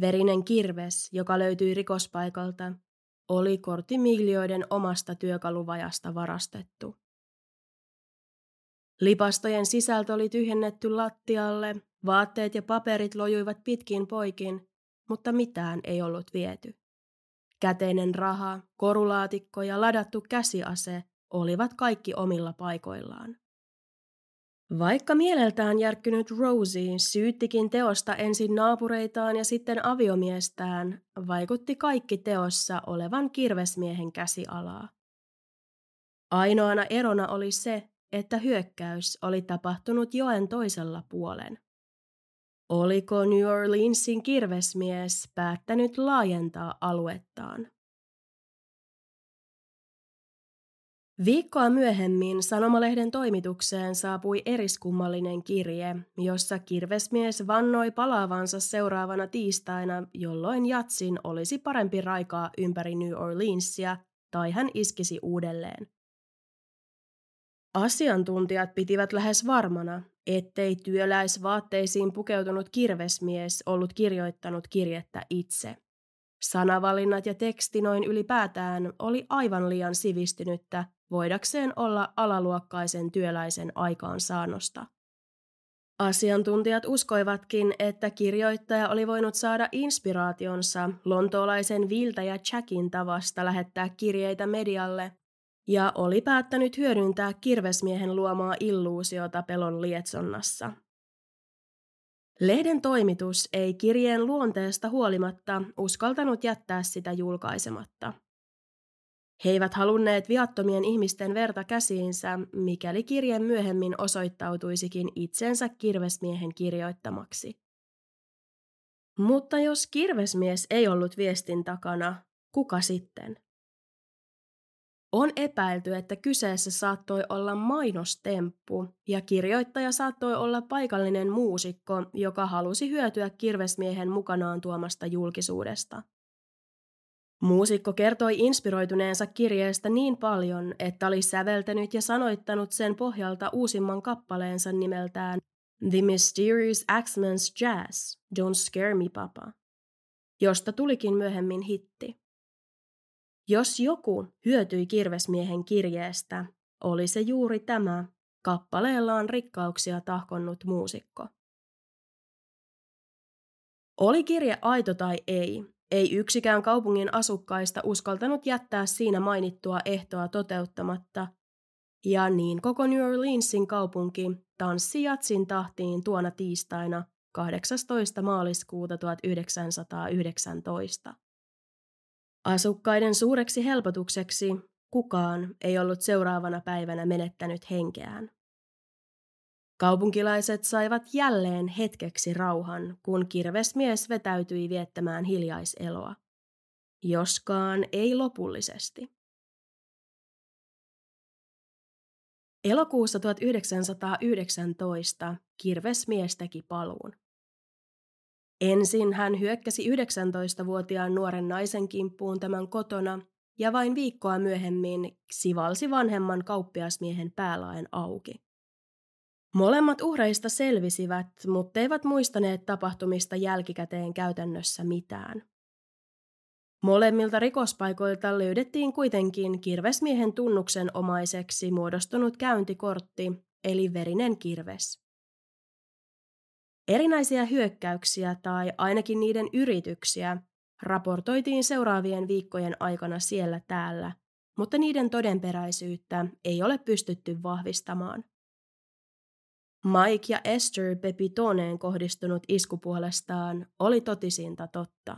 Speaker 1: Verinen kirves, joka löytyi rikospaikalta, oli korttimiglioiden omasta työkaluvajasta varastettu. Lipastojen sisältö oli tyhjennetty lattialle, vaatteet ja paperit lojuivat pitkin poikin, mutta mitään ei ollut viety. Käteinen raha, korulaatikko ja ladattu käsiase olivat kaikki omilla paikoillaan. Vaikka mieleltään järkkynyt Rosie syyttikin teosta ensin naapureitaan ja sitten aviomiestään, vaikutti kaikki teossa olevan kirvesmiehen käsialaa. Ainoana erona oli se, että hyökkäys oli tapahtunut joen toisella puolen. Oliko New Orleansin kirvesmies päättänyt laajentaa aluettaan? Viikkoa myöhemmin Sanomalehden toimitukseen saapui eriskummallinen kirje, jossa kirvesmies vannoi palaavansa seuraavana tiistaina, jolloin Jatsin olisi parempi raikaa ympäri New Orleansia tai hän iskisi uudelleen. Asiantuntijat pitivät lähes varmana, ettei työläisvaatteisiin pukeutunut kirvesmies ollut kirjoittanut kirjettä itse. Sanavalinnat ja teksti noin ylipäätään oli aivan liian sivistynyttä voidakseen olla alaluokkaisen työläisen aikaansaannosta. Asiantuntijat uskoivatkin, että kirjoittaja oli voinut saada inspiraationsa lontoolaisen Viltä ja Jackin tavasta lähettää kirjeitä medialle ja oli päättänyt hyödyntää kirvesmiehen luomaa illuusiota pelon lietsonnassa. Lehden toimitus ei kirjeen luonteesta huolimatta uskaltanut jättää sitä julkaisematta – he eivät halunneet viattomien ihmisten verta käsiinsä, mikäli kirje myöhemmin osoittautuisikin itsensä kirvesmiehen kirjoittamaksi. Mutta jos kirvesmies ei ollut viestin takana, kuka sitten? On epäilty, että kyseessä saattoi olla mainostemppu ja kirjoittaja saattoi olla paikallinen muusikko, joka halusi hyötyä kirvesmiehen mukanaan tuomasta julkisuudesta. Muusikko kertoi inspiroituneensa kirjeestä niin paljon, että oli säveltänyt ja sanoittanut sen pohjalta uusimman kappaleensa nimeltään The Mysterious Axeman's Jazz, Don't Scare Me Papa, josta tulikin myöhemmin hitti. Jos joku hyötyi kirvesmiehen kirjeestä, oli se juuri tämä kappaleellaan rikkauksia tahkonnut muusikko. Oli kirje aito tai ei, ei yksikään kaupungin asukkaista uskaltanut jättää siinä mainittua ehtoa toteuttamatta, ja niin koko New Orleansin kaupunki tanssi jatsin tahtiin tuona tiistaina 18. maaliskuuta 1919. Asukkaiden suureksi helpotukseksi kukaan ei ollut seuraavana päivänä menettänyt henkeään. Kaupunkilaiset saivat jälleen hetkeksi rauhan, kun kirvesmies vetäytyi viettämään hiljaiseloa. Joskaan ei lopullisesti. Elokuussa 1919 kirvesmies teki paluun. Ensin hän hyökkäsi 19-vuotiaan nuoren naisen kimppuun tämän kotona ja vain viikkoa myöhemmin sivalsi vanhemman kauppiasmiehen päälaen auki. Molemmat uhreista selvisivät, mutta eivät muistaneet tapahtumista jälkikäteen käytännössä mitään. Molemmilta rikospaikoilta löydettiin kuitenkin kirvesmiehen tunnuksen omaiseksi muodostunut käyntikortti, eli verinen kirves. Erinäisiä hyökkäyksiä tai ainakin niiden yrityksiä raportoitiin seuraavien viikkojen aikana siellä täällä, mutta niiden todenperäisyyttä ei ole pystytty vahvistamaan. Mike ja Esther Pepitoneen kohdistunut isku puolestaan oli totisinta totta.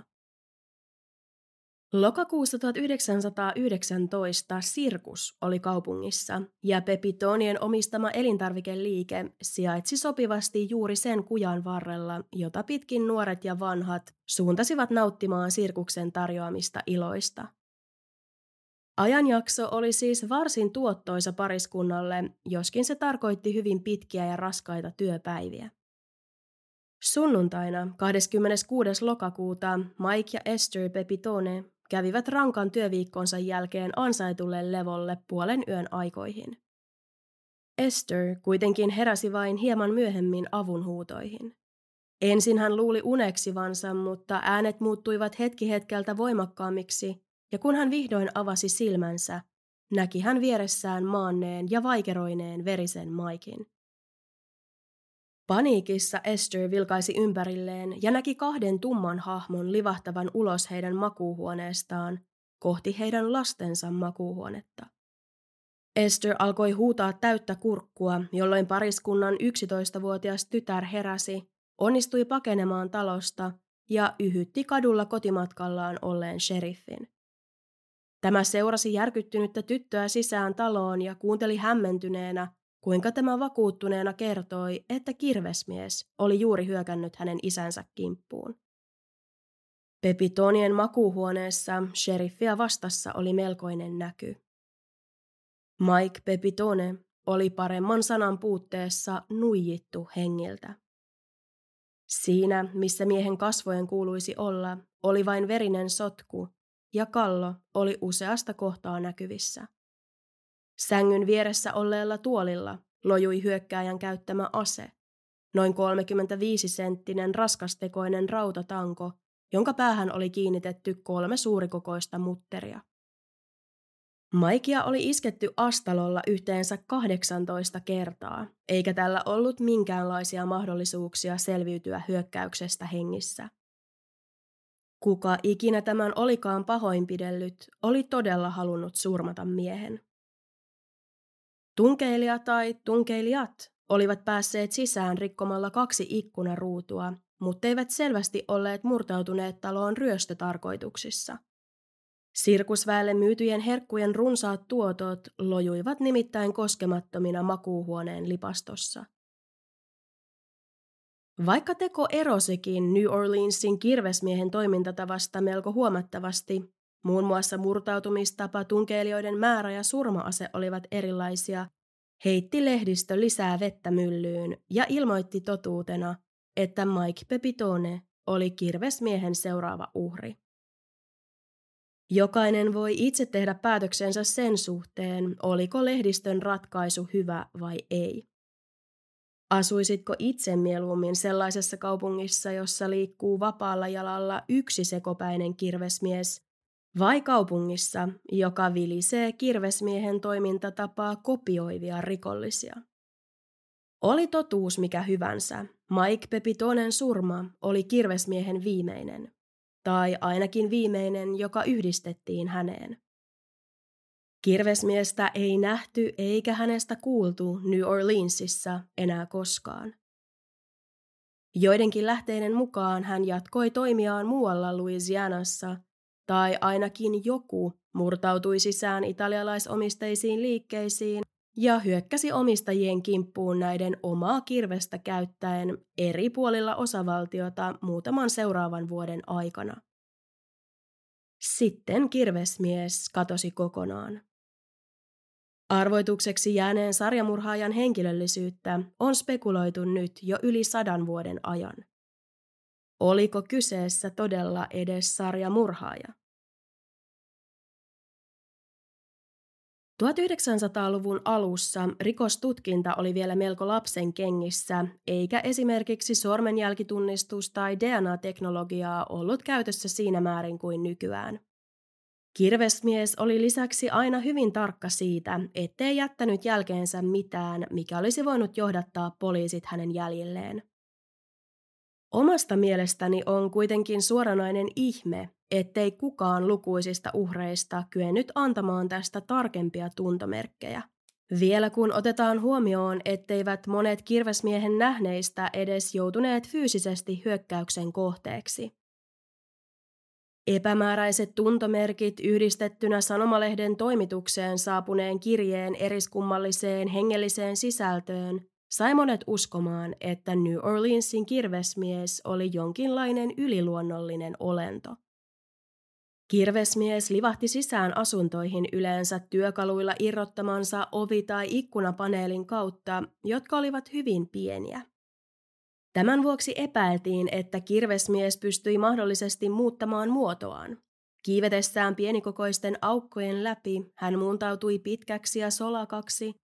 Speaker 1: Lokakuussa 1919 sirkus oli kaupungissa ja Pepitonien omistama elintarvikeliike sijaitsi sopivasti juuri sen kujan varrella, jota pitkin nuoret ja vanhat suuntasivat nauttimaan sirkuksen tarjoamista iloista. Ajanjakso oli siis varsin tuottoisa pariskunnalle, joskin se tarkoitti hyvin pitkiä ja raskaita työpäiviä. Sunnuntaina 26. lokakuuta Mike ja Esther Pepitone kävivät rankan työviikkonsa jälkeen ansaitulle levolle puolen yön aikoihin. Esther kuitenkin heräsi vain hieman myöhemmin avunhuutoihin. Ensin hän luuli uneksivansa, mutta äänet muuttuivat hetki hetkeltä voimakkaammiksi, ja kun hän vihdoin avasi silmänsä, näki hän vieressään maanneen ja vaikeroineen verisen Maikin. Paniikissa Esther vilkaisi ympärilleen ja näki kahden tumman hahmon livahtavan ulos heidän makuuhuoneestaan kohti heidän lastensa makuuhuonetta. Esther alkoi huutaa täyttä kurkkua, jolloin pariskunnan 11-vuotias tytär heräsi, onnistui pakenemaan talosta ja yhytti kadulla kotimatkallaan olleen sheriffin. Tämä seurasi järkyttynyttä tyttöä sisään taloon ja kuunteli hämmentyneenä, kuinka tämä vakuuttuneena kertoi, että kirvesmies oli juuri hyökännyt hänen isänsä kimppuun. Pepitonien makuuhuoneessa sheriffiä vastassa oli melkoinen näky. Mike Pepitone oli paremman sanan puutteessa nuijittu hengiltä. Siinä, missä miehen kasvojen kuuluisi olla, oli vain verinen sotku, ja kallo oli useasta kohtaa näkyvissä. Sängyn vieressä olleella tuolilla lojui hyökkääjän käyttämä ase, noin 35-senttinen raskastekoinen rautatanko, jonka päähän oli kiinnitetty kolme suurikokoista mutteria. Maikia oli isketty astalolla yhteensä 18 kertaa, eikä tällä ollut minkäänlaisia mahdollisuuksia selviytyä hyökkäyksestä hengissä. Kuka ikinä tämän olikaan pahoinpidellyt, oli todella halunnut surmata miehen. Tunkeilija tai tunkeilijat olivat päässeet sisään rikkomalla kaksi ikkunaruutua, mutta eivät selvästi olleet murtautuneet taloon ryöstötarkoituksissa. Sirkusväelle myytyjen herkkujen runsaat tuotot lojuivat nimittäin koskemattomina makuuhuoneen lipastossa. Vaikka teko erosikin New Orleansin kirvesmiehen toimintatavasta melko huomattavasti, muun muassa murtautumistapa, tunkeilijoiden määrä ja surmaase olivat erilaisia, heitti lehdistö lisää vettä myllyyn ja ilmoitti totuutena, että Mike Pepitone oli kirvesmiehen seuraava uhri. Jokainen voi itse tehdä päätöksensä sen suhteen, oliko lehdistön ratkaisu hyvä vai ei. Asuisitko itse mieluummin sellaisessa kaupungissa, jossa liikkuu vapaalla jalalla yksi sekopäinen kirvesmies, vai kaupungissa, joka vilisee kirvesmiehen toimintatapaa kopioivia rikollisia? Oli totuus mikä hyvänsä, Mike Pepitonen surma oli kirvesmiehen viimeinen, tai ainakin viimeinen, joka yhdistettiin häneen. Kirvesmiestä ei nähty eikä hänestä kuultu New Orleansissa enää koskaan. Joidenkin lähteiden mukaan hän jatkoi toimiaan muualla Louisianassa, tai ainakin joku murtautui sisään italialaisomisteisiin liikkeisiin ja hyökkäsi omistajien kimppuun näiden omaa kirvestä käyttäen eri puolilla osavaltiota muutaman seuraavan vuoden aikana. Sitten kirvesmies katosi kokonaan. Arvoitukseksi jääneen sarjamurhaajan henkilöllisyyttä on spekuloitu nyt jo yli sadan vuoden ajan. Oliko kyseessä todella edes sarjamurhaaja? 1900-luvun alussa rikostutkinta oli vielä melko lapsen kengissä, eikä esimerkiksi sormenjälkitunnistus- tai DNA-teknologiaa ollut käytössä siinä määrin kuin nykyään. Kirvesmies oli lisäksi aina hyvin tarkka siitä, ettei jättänyt jälkeensä mitään, mikä olisi voinut johdattaa poliisit hänen jäljilleen. Omasta mielestäni on kuitenkin suoranainen ihme, ettei kukaan lukuisista uhreista kyennyt antamaan tästä tarkempia tuntomerkkejä. Vielä kun otetaan huomioon, etteivät monet kirvesmiehen nähneistä edes joutuneet fyysisesti hyökkäyksen kohteeksi. Epämääräiset tuntomerkit yhdistettynä sanomalehden toimitukseen saapuneen kirjeen eriskummalliseen hengelliseen sisältöön sai monet uskomaan, että New Orleansin kirvesmies oli jonkinlainen yliluonnollinen olento. Kirvesmies livahti sisään asuntoihin yleensä työkaluilla irrottamansa ovi- tai ikkunapaneelin kautta, jotka olivat hyvin pieniä. Tämän vuoksi epäiltiin, että kirvesmies pystyi mahdollisesti muuttamaan muotoaan. Kiivetessään pienikokoisten aukkojen läpi hän muuntautui pitkäksi ja solakaksi,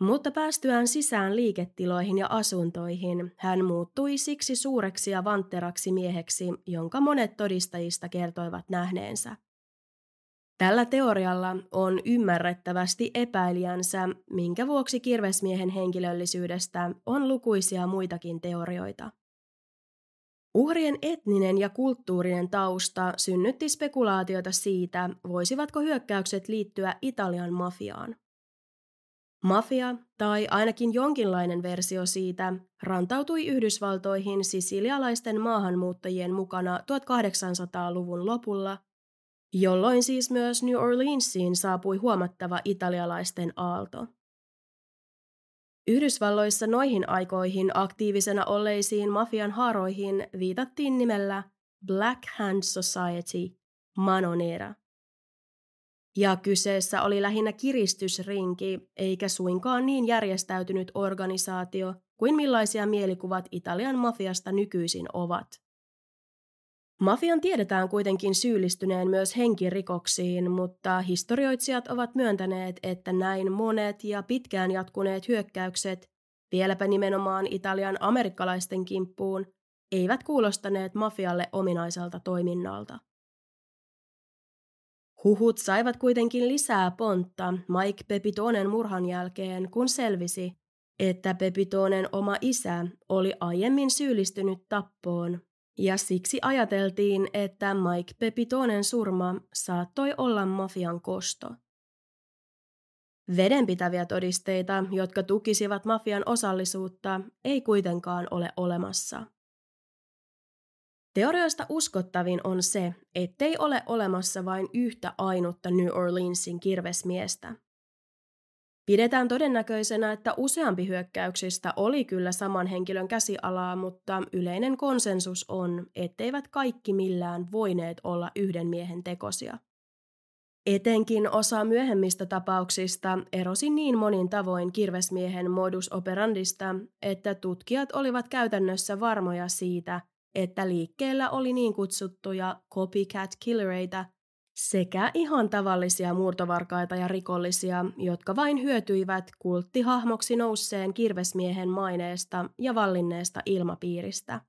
Speaker 1: mutta päästyään sisään liiketiloihin ja asuntoihin, hän muuttui siksi suureksi ja vantteraksi mieheksi, jonka monet todistajista kertoivat nähneensä. Tällä teorialla on ymmärrettävästi epäilijänsä, minkä vuoksi kirvesmiehen henkilöllisyydestä on lukuisia muitakin teorioita. Uhrien etninen ja kulttuurinen tausta synnytti spekulaatioita siitä, voisivatko hyökkäykset liittyä Italian mafiaan. Mafia, tai ainakin jonkinlainen versio siitä, rantautui Yhdysvaltoihin sisilialaisten maahanmuuttajien mukana 1800-luvun lopulla – jolloin siis myös New Orleansiin saapui huomattava italialaisten aalto. Yhdysvalloissa noihin aikoihin aktiivisena olleisiin mafian haaroihin viitattiin nimellä Black Hand Society, Manonera. Ja kyseessä oli lähinnä kiristysrinki, eikä suinkaan niin järjestäytynyt organisaatio kuin millaisia mielikuvat Italian mafiasta nykyisin ovat. Mafian tiedetään kuitenkin syyllistyneen myös henkirikoksiin, mutta historioitsijat ovat myöntäneet, että näin monet ja pitkään jatkuneet hyökkäykset, vieläpä nimenomaan Italian amerikkalaisten kimppuun, eivät kuulostaneet mafialle ominaiselta toiminnalta. Huhut saivat kuitenkin lisää pontta Mike Pepitonen murhan jälkeen, kun selvisi, että Pepitonen oma isä oli aiemmin syyllistynyt tappoon ja siksi ajateltiin, että Mike Pepitonen surma saattoi olla mafian kosto. Vedenpitäviä todisteita, jotka tukisivat mafian osallisuutta, ei kuitenkaan ole olemassa. Teorioista uskottavin on se, ettei ole olemassa vain yhtä ainutta New Orleansin kirvesmiestä. Pidetään todennäköisenä, että useampi hyökkäyksistä oli kyllä saman henkilön käsialaa, mutta yleinen konsensus on, etteivät kaikki millään voineet olla yhden miehen tekosia. Etenkin osa myöhemmistä tapauksista erosi niin monin tavoin kirvesmiehen modus operandista, että tutkijat olivat käytännössä varmoja siitä, että liikkeellä oli niin kutsuttuja copycat killereitä sekä ihan tavallisia murtovarkaita ja rikollisia, jotka vain hyötyivät kulttihahmoksi nousseen kirvesmiehen maineesta ja vallinneesta ilmapiiristä.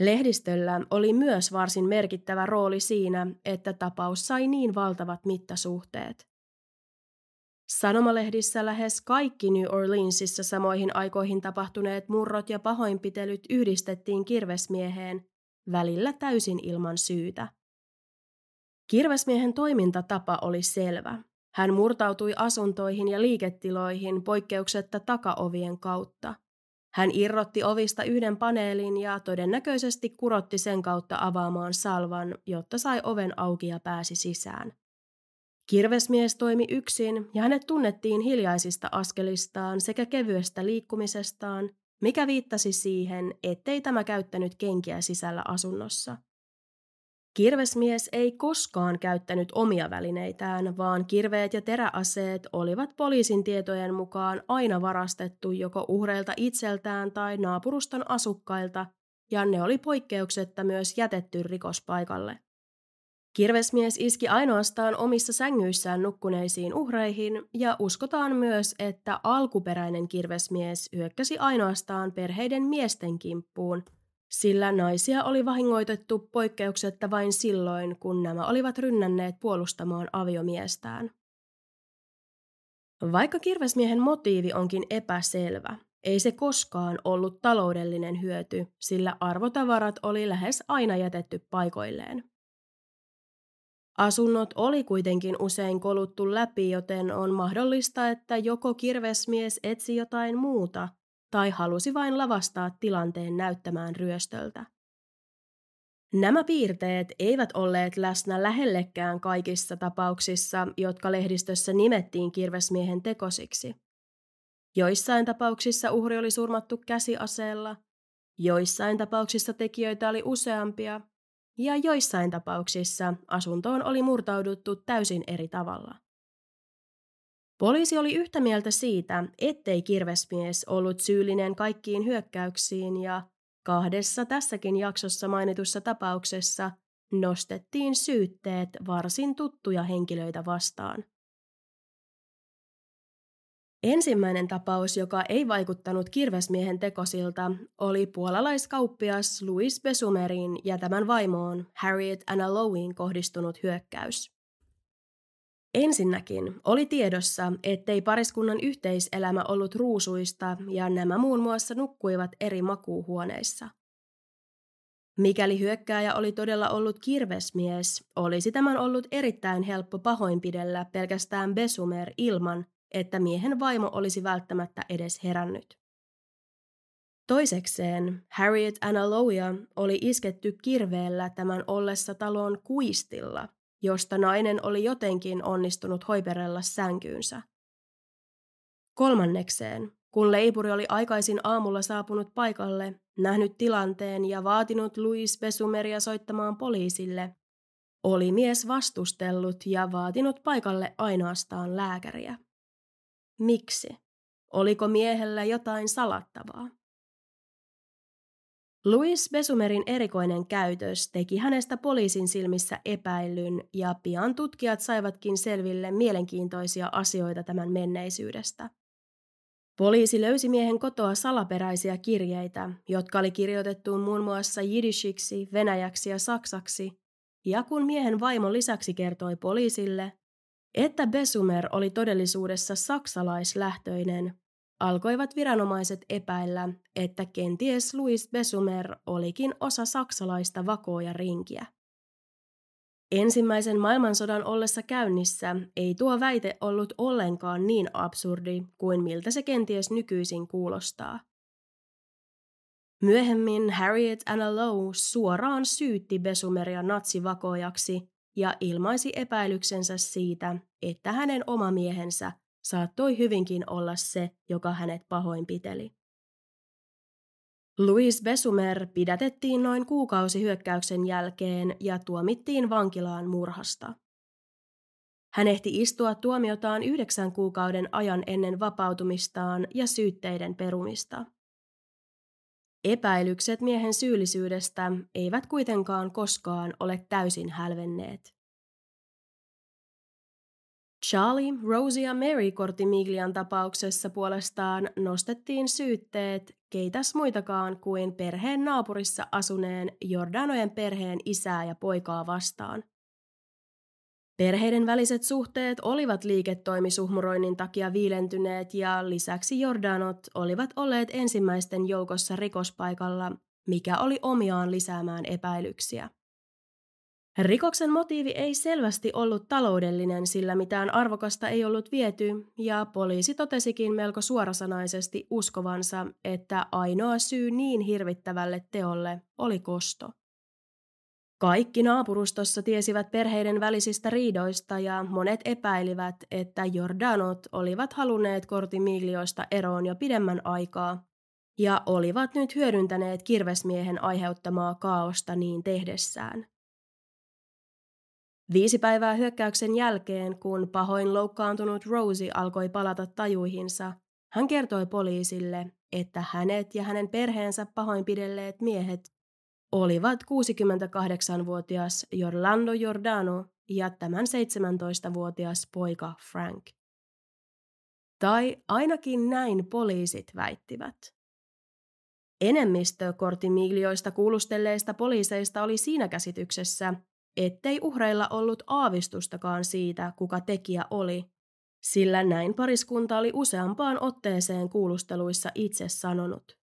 Speaker 1: Lehdistöllä oli myös varsin merkittävä rooli siinä, että tapaus sai niin valtavat mittasuhteet. Sanomalehdissä lähes kaikki New Orleansissa samoihin aikoihin tapahtuneet murrot ja pahoinpitelyt yhdistettiin kirvesmieheen, välillä täysin ilman syytä. Kirvesmiehen toimintatapa oli selvä. Hän murtautui asuntoihin ja liiketiloihin poikkeuksetta takaovien kautta. Hän irrotti ovista yhden paneelin ja todennäköisesti kurotti sen kautta avaamaan salvan, jotta sai oven auki ja pääsi sisään. Kirvesmies toimi yksin ja hänet tunnettiin hiljaisista askelistaan sekä kevyestä liikkumisestaan, mikä viittasi siihen, ettei tämä käyttänyt kenkiä sisällä asunnossa. Kirvesmies ei koskaan käyttänyt omia välineitään, vaan kirveet ja teräaseet olivat poliisin tietojen mukaan aina varastettu joko uhreilta itseltään tai naapuruston asukkailta, ja ne oli poikkeuksetta myös jätetty rikospaikalle. Kirvesmies iski ainoastaan omissa sängyissään nukkuneisiin uhreihin ja uskotaan myös, että alkuperäinen kirvesmies hyökkäsi ainoastaan perheiden miesten kimppuun, sillä naisia oli vahingoitettu poikkeuksetta vain silloin, kun nämä olivat rynnänneet puolustamaan aviomiestään. Vaikka kirvesmiehen motiivi onkin epäselvä, ei se koskaan ollut taloudellinen hyöty, sillä arvotavarat oli lähes aina jätetty paikoilleen. Asunnot oli kuitenkin usein koluttu läpi, joten on mahdollista, että joko kirvesmies etsi jotain muuta tai halusi vain lavastaa tilanteen näyttämään ryöstöltä. Nämä piirteet eivät olleet läsnä lähellekään kaikissa tapauksissa, jotka lehdistössä nimettiin kirvesmiehen tekosiksi. Joissain tapauksissa uhri oli surmattu käsiaseella, joissain tapauksissa tekijöitä oli useampia ja joissain tapauksissa asuntoon oli murtauduttu täysin eri tavalla. Poliisi oli yhtä mieltä siitä, ettei kirvesmies ollut syyllinen kaikkiin hyökkäyksiin ja kahdessa tässäkin jaksossa mainitussa tapauksessa nostettiin syytteet varsin tuttuja henkilöitä vastaan. Ensimmäinen tapaus, joka ei vaikuttanut kirvesmiehen tekosilta, oli puolalaiskauppias Louis Besumerin ja tämän vaimoon Harriet Anna Lowin kohdistunut hyökkäys. Ensinnäkin oli tiedossa, ettei pariskunnan yhteiselämä ollut ruusuista ja nämä muun muassa nukkuivat eri makuuhuoneissa. Mikäli hyökkääjä oli todella ollut kirvesmies, olisi tämän ollut erittäin helppo pahoinpidellä pelkästään Besumer ilman, että miehen vaimo olisi välttämättä edes herännyt. Toisekseen Harriet Anna Lowia oli isketty kirveellä tämän ollessa talon kuistilla, josta nainen oli jotenkin onnistunut hoiperella sänkyynsä. Kolmannekseen, kun leipuri oli aikaisin aamulla saapunut paikalle, nähnyt tilanteen ja vaatinut Louis Besumeria soittamaan poliisille, oli mies vastustellut ja vaatinut paikalle ainoastaan lääkäriä. Miksi? Oliko miehellä jotain salattavaa? Louis Besumerin erikoinen käytös teki hänestä poliisin silmissä epäilyn ja pian tutkijat saivatkin selville mielenkiintoisia asioita tämän menneisyydestä. Poliisi löysi miehen kotoa salaperäisiä kirjeitä, jotka oli kirjoitettu muun muassa jidishiksi, venäjäksi ja saksaksi, ja kun miehen vaimo lisäksi kertoi poliisille, että Besumer oli todellisuudessa saksalaislähtöinen, alkoivat viranomaiset epäillä, että kenties Louis Besumer olikin osa saksalaista vakoja rinkiä. Ensimmäisen maailmansodan ollessa käynnissä ei tuo väite ollut ollenkaan niin absurdi kuin miltä se kenties nykyisin kuulostaa. Myöhemmin Harriet Anna Lowe suoraan syytti Besumeria natsivakojaksi ja ilmaisi epäilyksensä siitä, että hänen oma miehensä saattoi hyvinkin olla se, joka hänet pahoinpiteli. Louis Besumer pidätettiin noin kuukausi hyökkäyksen jälkeen ja tuomittiin vankilaan murhasta. Hän ehti istua tuomiotaan yhdeksän kuukauden ajan ennen vapautumistaan ja syytteiden perumista. Epäilykset miehen syyllisyydestä eivät kuitenkaan koskaan ole täysin hälvenneet. Charlie, Rosie ja Mary Kortimiglian tapauksessa puolestaan nostettiin syytteet keitäs muitakaan kuin perheen naapurissa asuneen Jordanojen perheen isää ja poikaa vastaan. Perheiden väliset suhteet olivat liiketoimisuhmuroinnin takia viilentyneet ja lisäksi Jordanot olivat olleet ensimmäisten joukossa rikospaikalla, mikä oli omiaan lisäämään epäilyksiä. Rikoksen motiivi ei selvästi ollut taloudellinen, sillä mitään arvokasta ei ollut viety, ja poliisi totesikin melko suorasanaisesti uskovansa, että ainoa syy niin hirvittävälle teolle oli kosto. Kaikki naapurustossa tiesivät perheiden välisistä riidoista ja monet epäilivät, että Jordanot olivat halunneet kortimiglioista eroon jo pidemmän aikaa ja olivat nyt hyödyntäneet kirvesmiehen aiheuttamaa kaaosta niin tehdessään. Viisi päivää hyökkäyksen jälkeen, kun pahoin loukkaantunut Rosie alkoi palata tajuihinsa, hän kertoi poliisille, että hänet ja hänen perheensä pahoinpidelleet miehet olivat 68-vuotias Jorlando Jordano ja tämän 17-vuotias poika Frank. Tai ainakin näin poliisit väittivät. Enemmistö kortimiglioista kuulustelleista poliiseista oli siinä käsityksessä, ettei uhreilla ollut aavistustakaan siitä, kuka tekijä oli, sillä näin pariskunta oli useampaan otteeseen kuulusteluissa itse sanonut.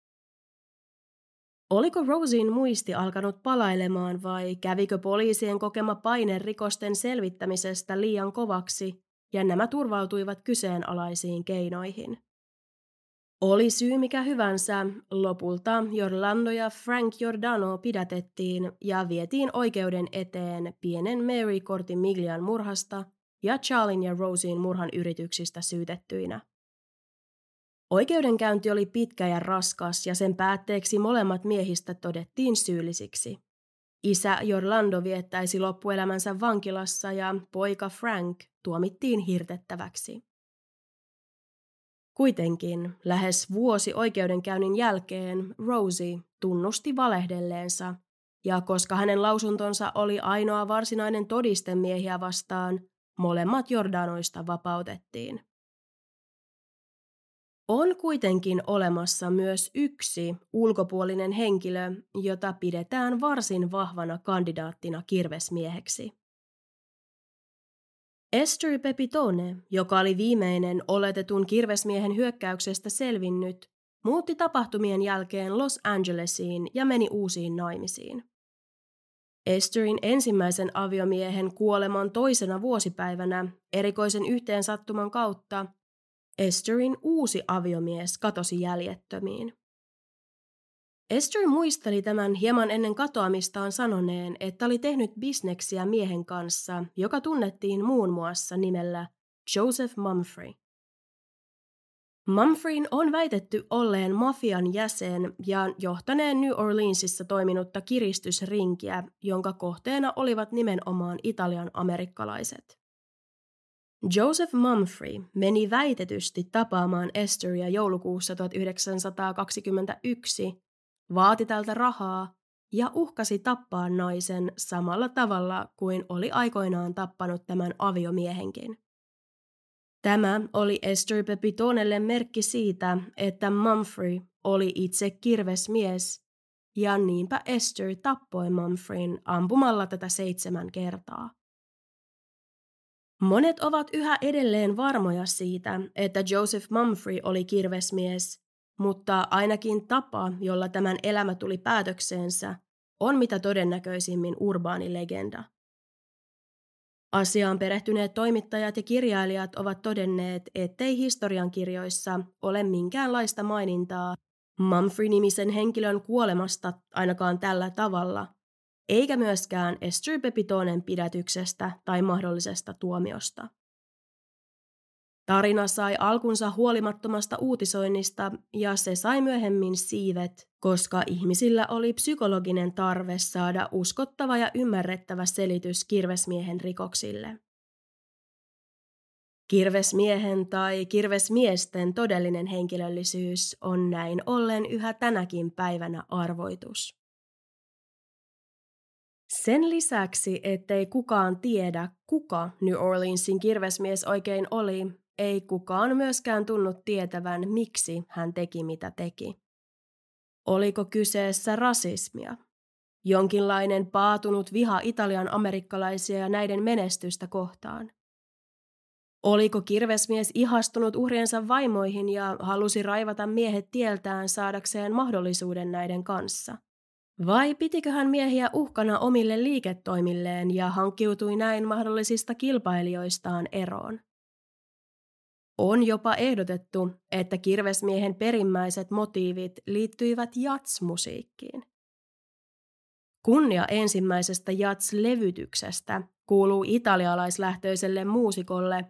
Speaker 1: Oliko Rosin muisti alkanut palailemaan vai kävikö poliisien kokema paine rikosten selvittämisestä liian kovaksi ja nämä turvautuivat kyseenalaisiin keinoihin? Oli syy mikä hyvänsä, lopulta Jorlando ja Frank Giordano pidätettiin ja vietiin oikeuden eteen pienen Mary Miglian murhasta ja Charlin ja Rosien murhan yrityksistä syytettyinä. Oikeudenkäynti oli pitkä ja raskas ja sen päätteeksi molemmat miehistä todettiin syyllisiksi. Isä Jorlando viettäisi loppuelämänsä vankilassa ja poika Frank tuomittiin hirtettäväksi. Kuitenkin lähes vuosi oikeudenkäynnin jälkeen Rosie tunnusti valehdelleensa, ja koska hänen lausuntonsa oli ainoa varsinainen todiste miehiä vastaan, molemmat Jordanoista vapautettiin. On kuitenkin olemassa myös yksi ulkopuolinen henkilö, jota pidetään varsin vahvana kandidaattina kirvesmieheksi. Esther Pepitone, joka oli viimeinen oletetun kirvesmiehen hyökkäyksestä selvinnyt, muutti tapahtumien jälkeen Los Angelesiin ja meni uusiin naimisiin. Esterin ensimmäisen aviomiehen kuoleman toisena vuosipäivänä erikoisen yhteensattuman kautta Esterin uusi aviomies katosi jäljettömiin. Esther muisteli tämän hieman ennen katoamistaan sanoneen, että oli tehnyt bisneksiä miehen kanssa, joka tunnettiin muun muassa nimellä Joseph Mumfrey. Mumfreyn on väitetty olleen mafian jäsen ja johtaneen New Orleansissa toiminutta kiristysrinkiä, jonka kohteena olivat nimenomaan Italian amerikkalaiset. Joseph Mumfrey meni väitetysti tapaamaan Esteria joulukuussa 1921 vaati tältä rahaa ja uhkasi tappaa naisen samalla tavalla kuin oli aikoinaan tappanut tämän aviomiehenkin. Tämä oli Esther Pepitonelle merkki siitä, että Mumfrey oli itse kirvesmies, ja niinpä Esther tappoi Mumfreyn ampumalla tätä seitsemän kertaa. Monet ovat yhä edelleen varmoja siitä, että Joseph Mumfrey oli kirvesmies, mutta ainakin tapa, jolla tämän elämä tuli päätökseensä, on mitä todennäköisimmin urbaani legenda. Asiaan perehtyneet toimittajat ja kirjailijat ovat todenneet, ettei historiankirjoissa ole minkäänlaista mainintaa Mumfrey-nimisen henkilön kuolemasta ainakaan tällä tavalla, eikä myöskään Esther Pepitonen pidätyksestä tai mahdollisesta tuomiosta. Tarina sai alkunsa huolimattomasta uutisoinnista ja se sai myöhemmin siivet, koska ihmisillä oli psykologinen tarve saada uskottava ja ymmärrettävä selitys kirvesmiehen rikoksille. Kirvesmiehen tai kirvesmiesten todellinen henkilöllisyys on näin ollen yhä tänäkin päivänä arvoitus. Sen lisäksi, ettei kukaan tiedä, kuka New Orleansin kirvesmies oikein oli, ei kukaan myöskään tunnut tietävän, miksi hän teki mitä teki. Oliko kyseessä rasismia? Jonkinlainen paatunut viha Italian amerikkalaisia ja näiden menestystä kohtaan? Oliko kirvesmies ihastunut uhriensa vaimoihin ja halusi raivata miehet tieltään saadakseen mahdollisuuden näiden kanssa? Vai pitikö hän miehiä uhkana omille liiketoimilleen ja hankkiutui näin mahdollisista kilpailijoistaan eroon? On jopa ehdotettu, että kirvesmiehen perimmäiset motiivit liittyivät jatsmusiikkiin. Kunnia ensimmäisestä jats-levytyksestä kuuluu italialaislähtöiselle muusikolle,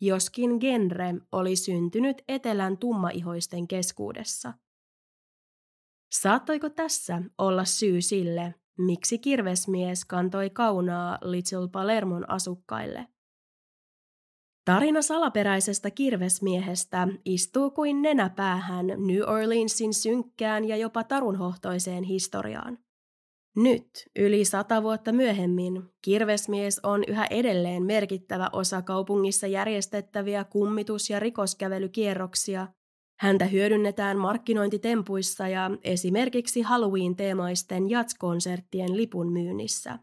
Speaker 1: joskin genre oli syntynyt etelän tummaihoisten keskuudessa. Saattoiko tässä olla syy sille, miksi kirvesmies kantoi kaunaa Little Palermon asukkaille? Tarina salaperäisestä kirvesmiehestä istuu kuin nenäpäähän New Orleansin synkkään ja jopa tarunhohtoiseen historiaan. Nyt, yli sata vuotta myöhemmin, kirvesmies on yhä edelleen merkittävä osa kaupungissa järjestettäviä kummitus- ja rikoskävelykierroksia. Häntä hyödynnetään markkinointitempuissa ja esimerkiksi Halloween-teemaisten jatskonserttien lipun myynnissä.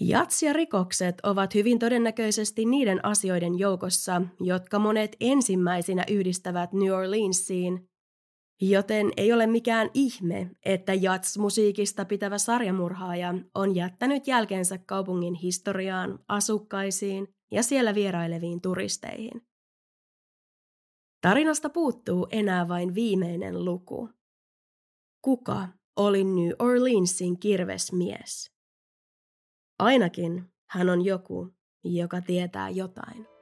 Speaker 1: Jats ja rikokset ovat hyvin todennäköisesti niiden asioiden joukossa, jotka monet ensimmäisinä yhdistävät New Orleansiin, joten ei ole mikään ihme, että Jats-musiikista pitävä sarjamurhaaja on jättänyt jälkeensä kaupungin historiaan, asukkaisiin ja siellä vieraileviin turisteihin. Tarinasta puuttuu enää vain viimeinen luku. Kuka oli New Orleansin kirvesmies? Ainakin hän on joku, joka tietää jotain.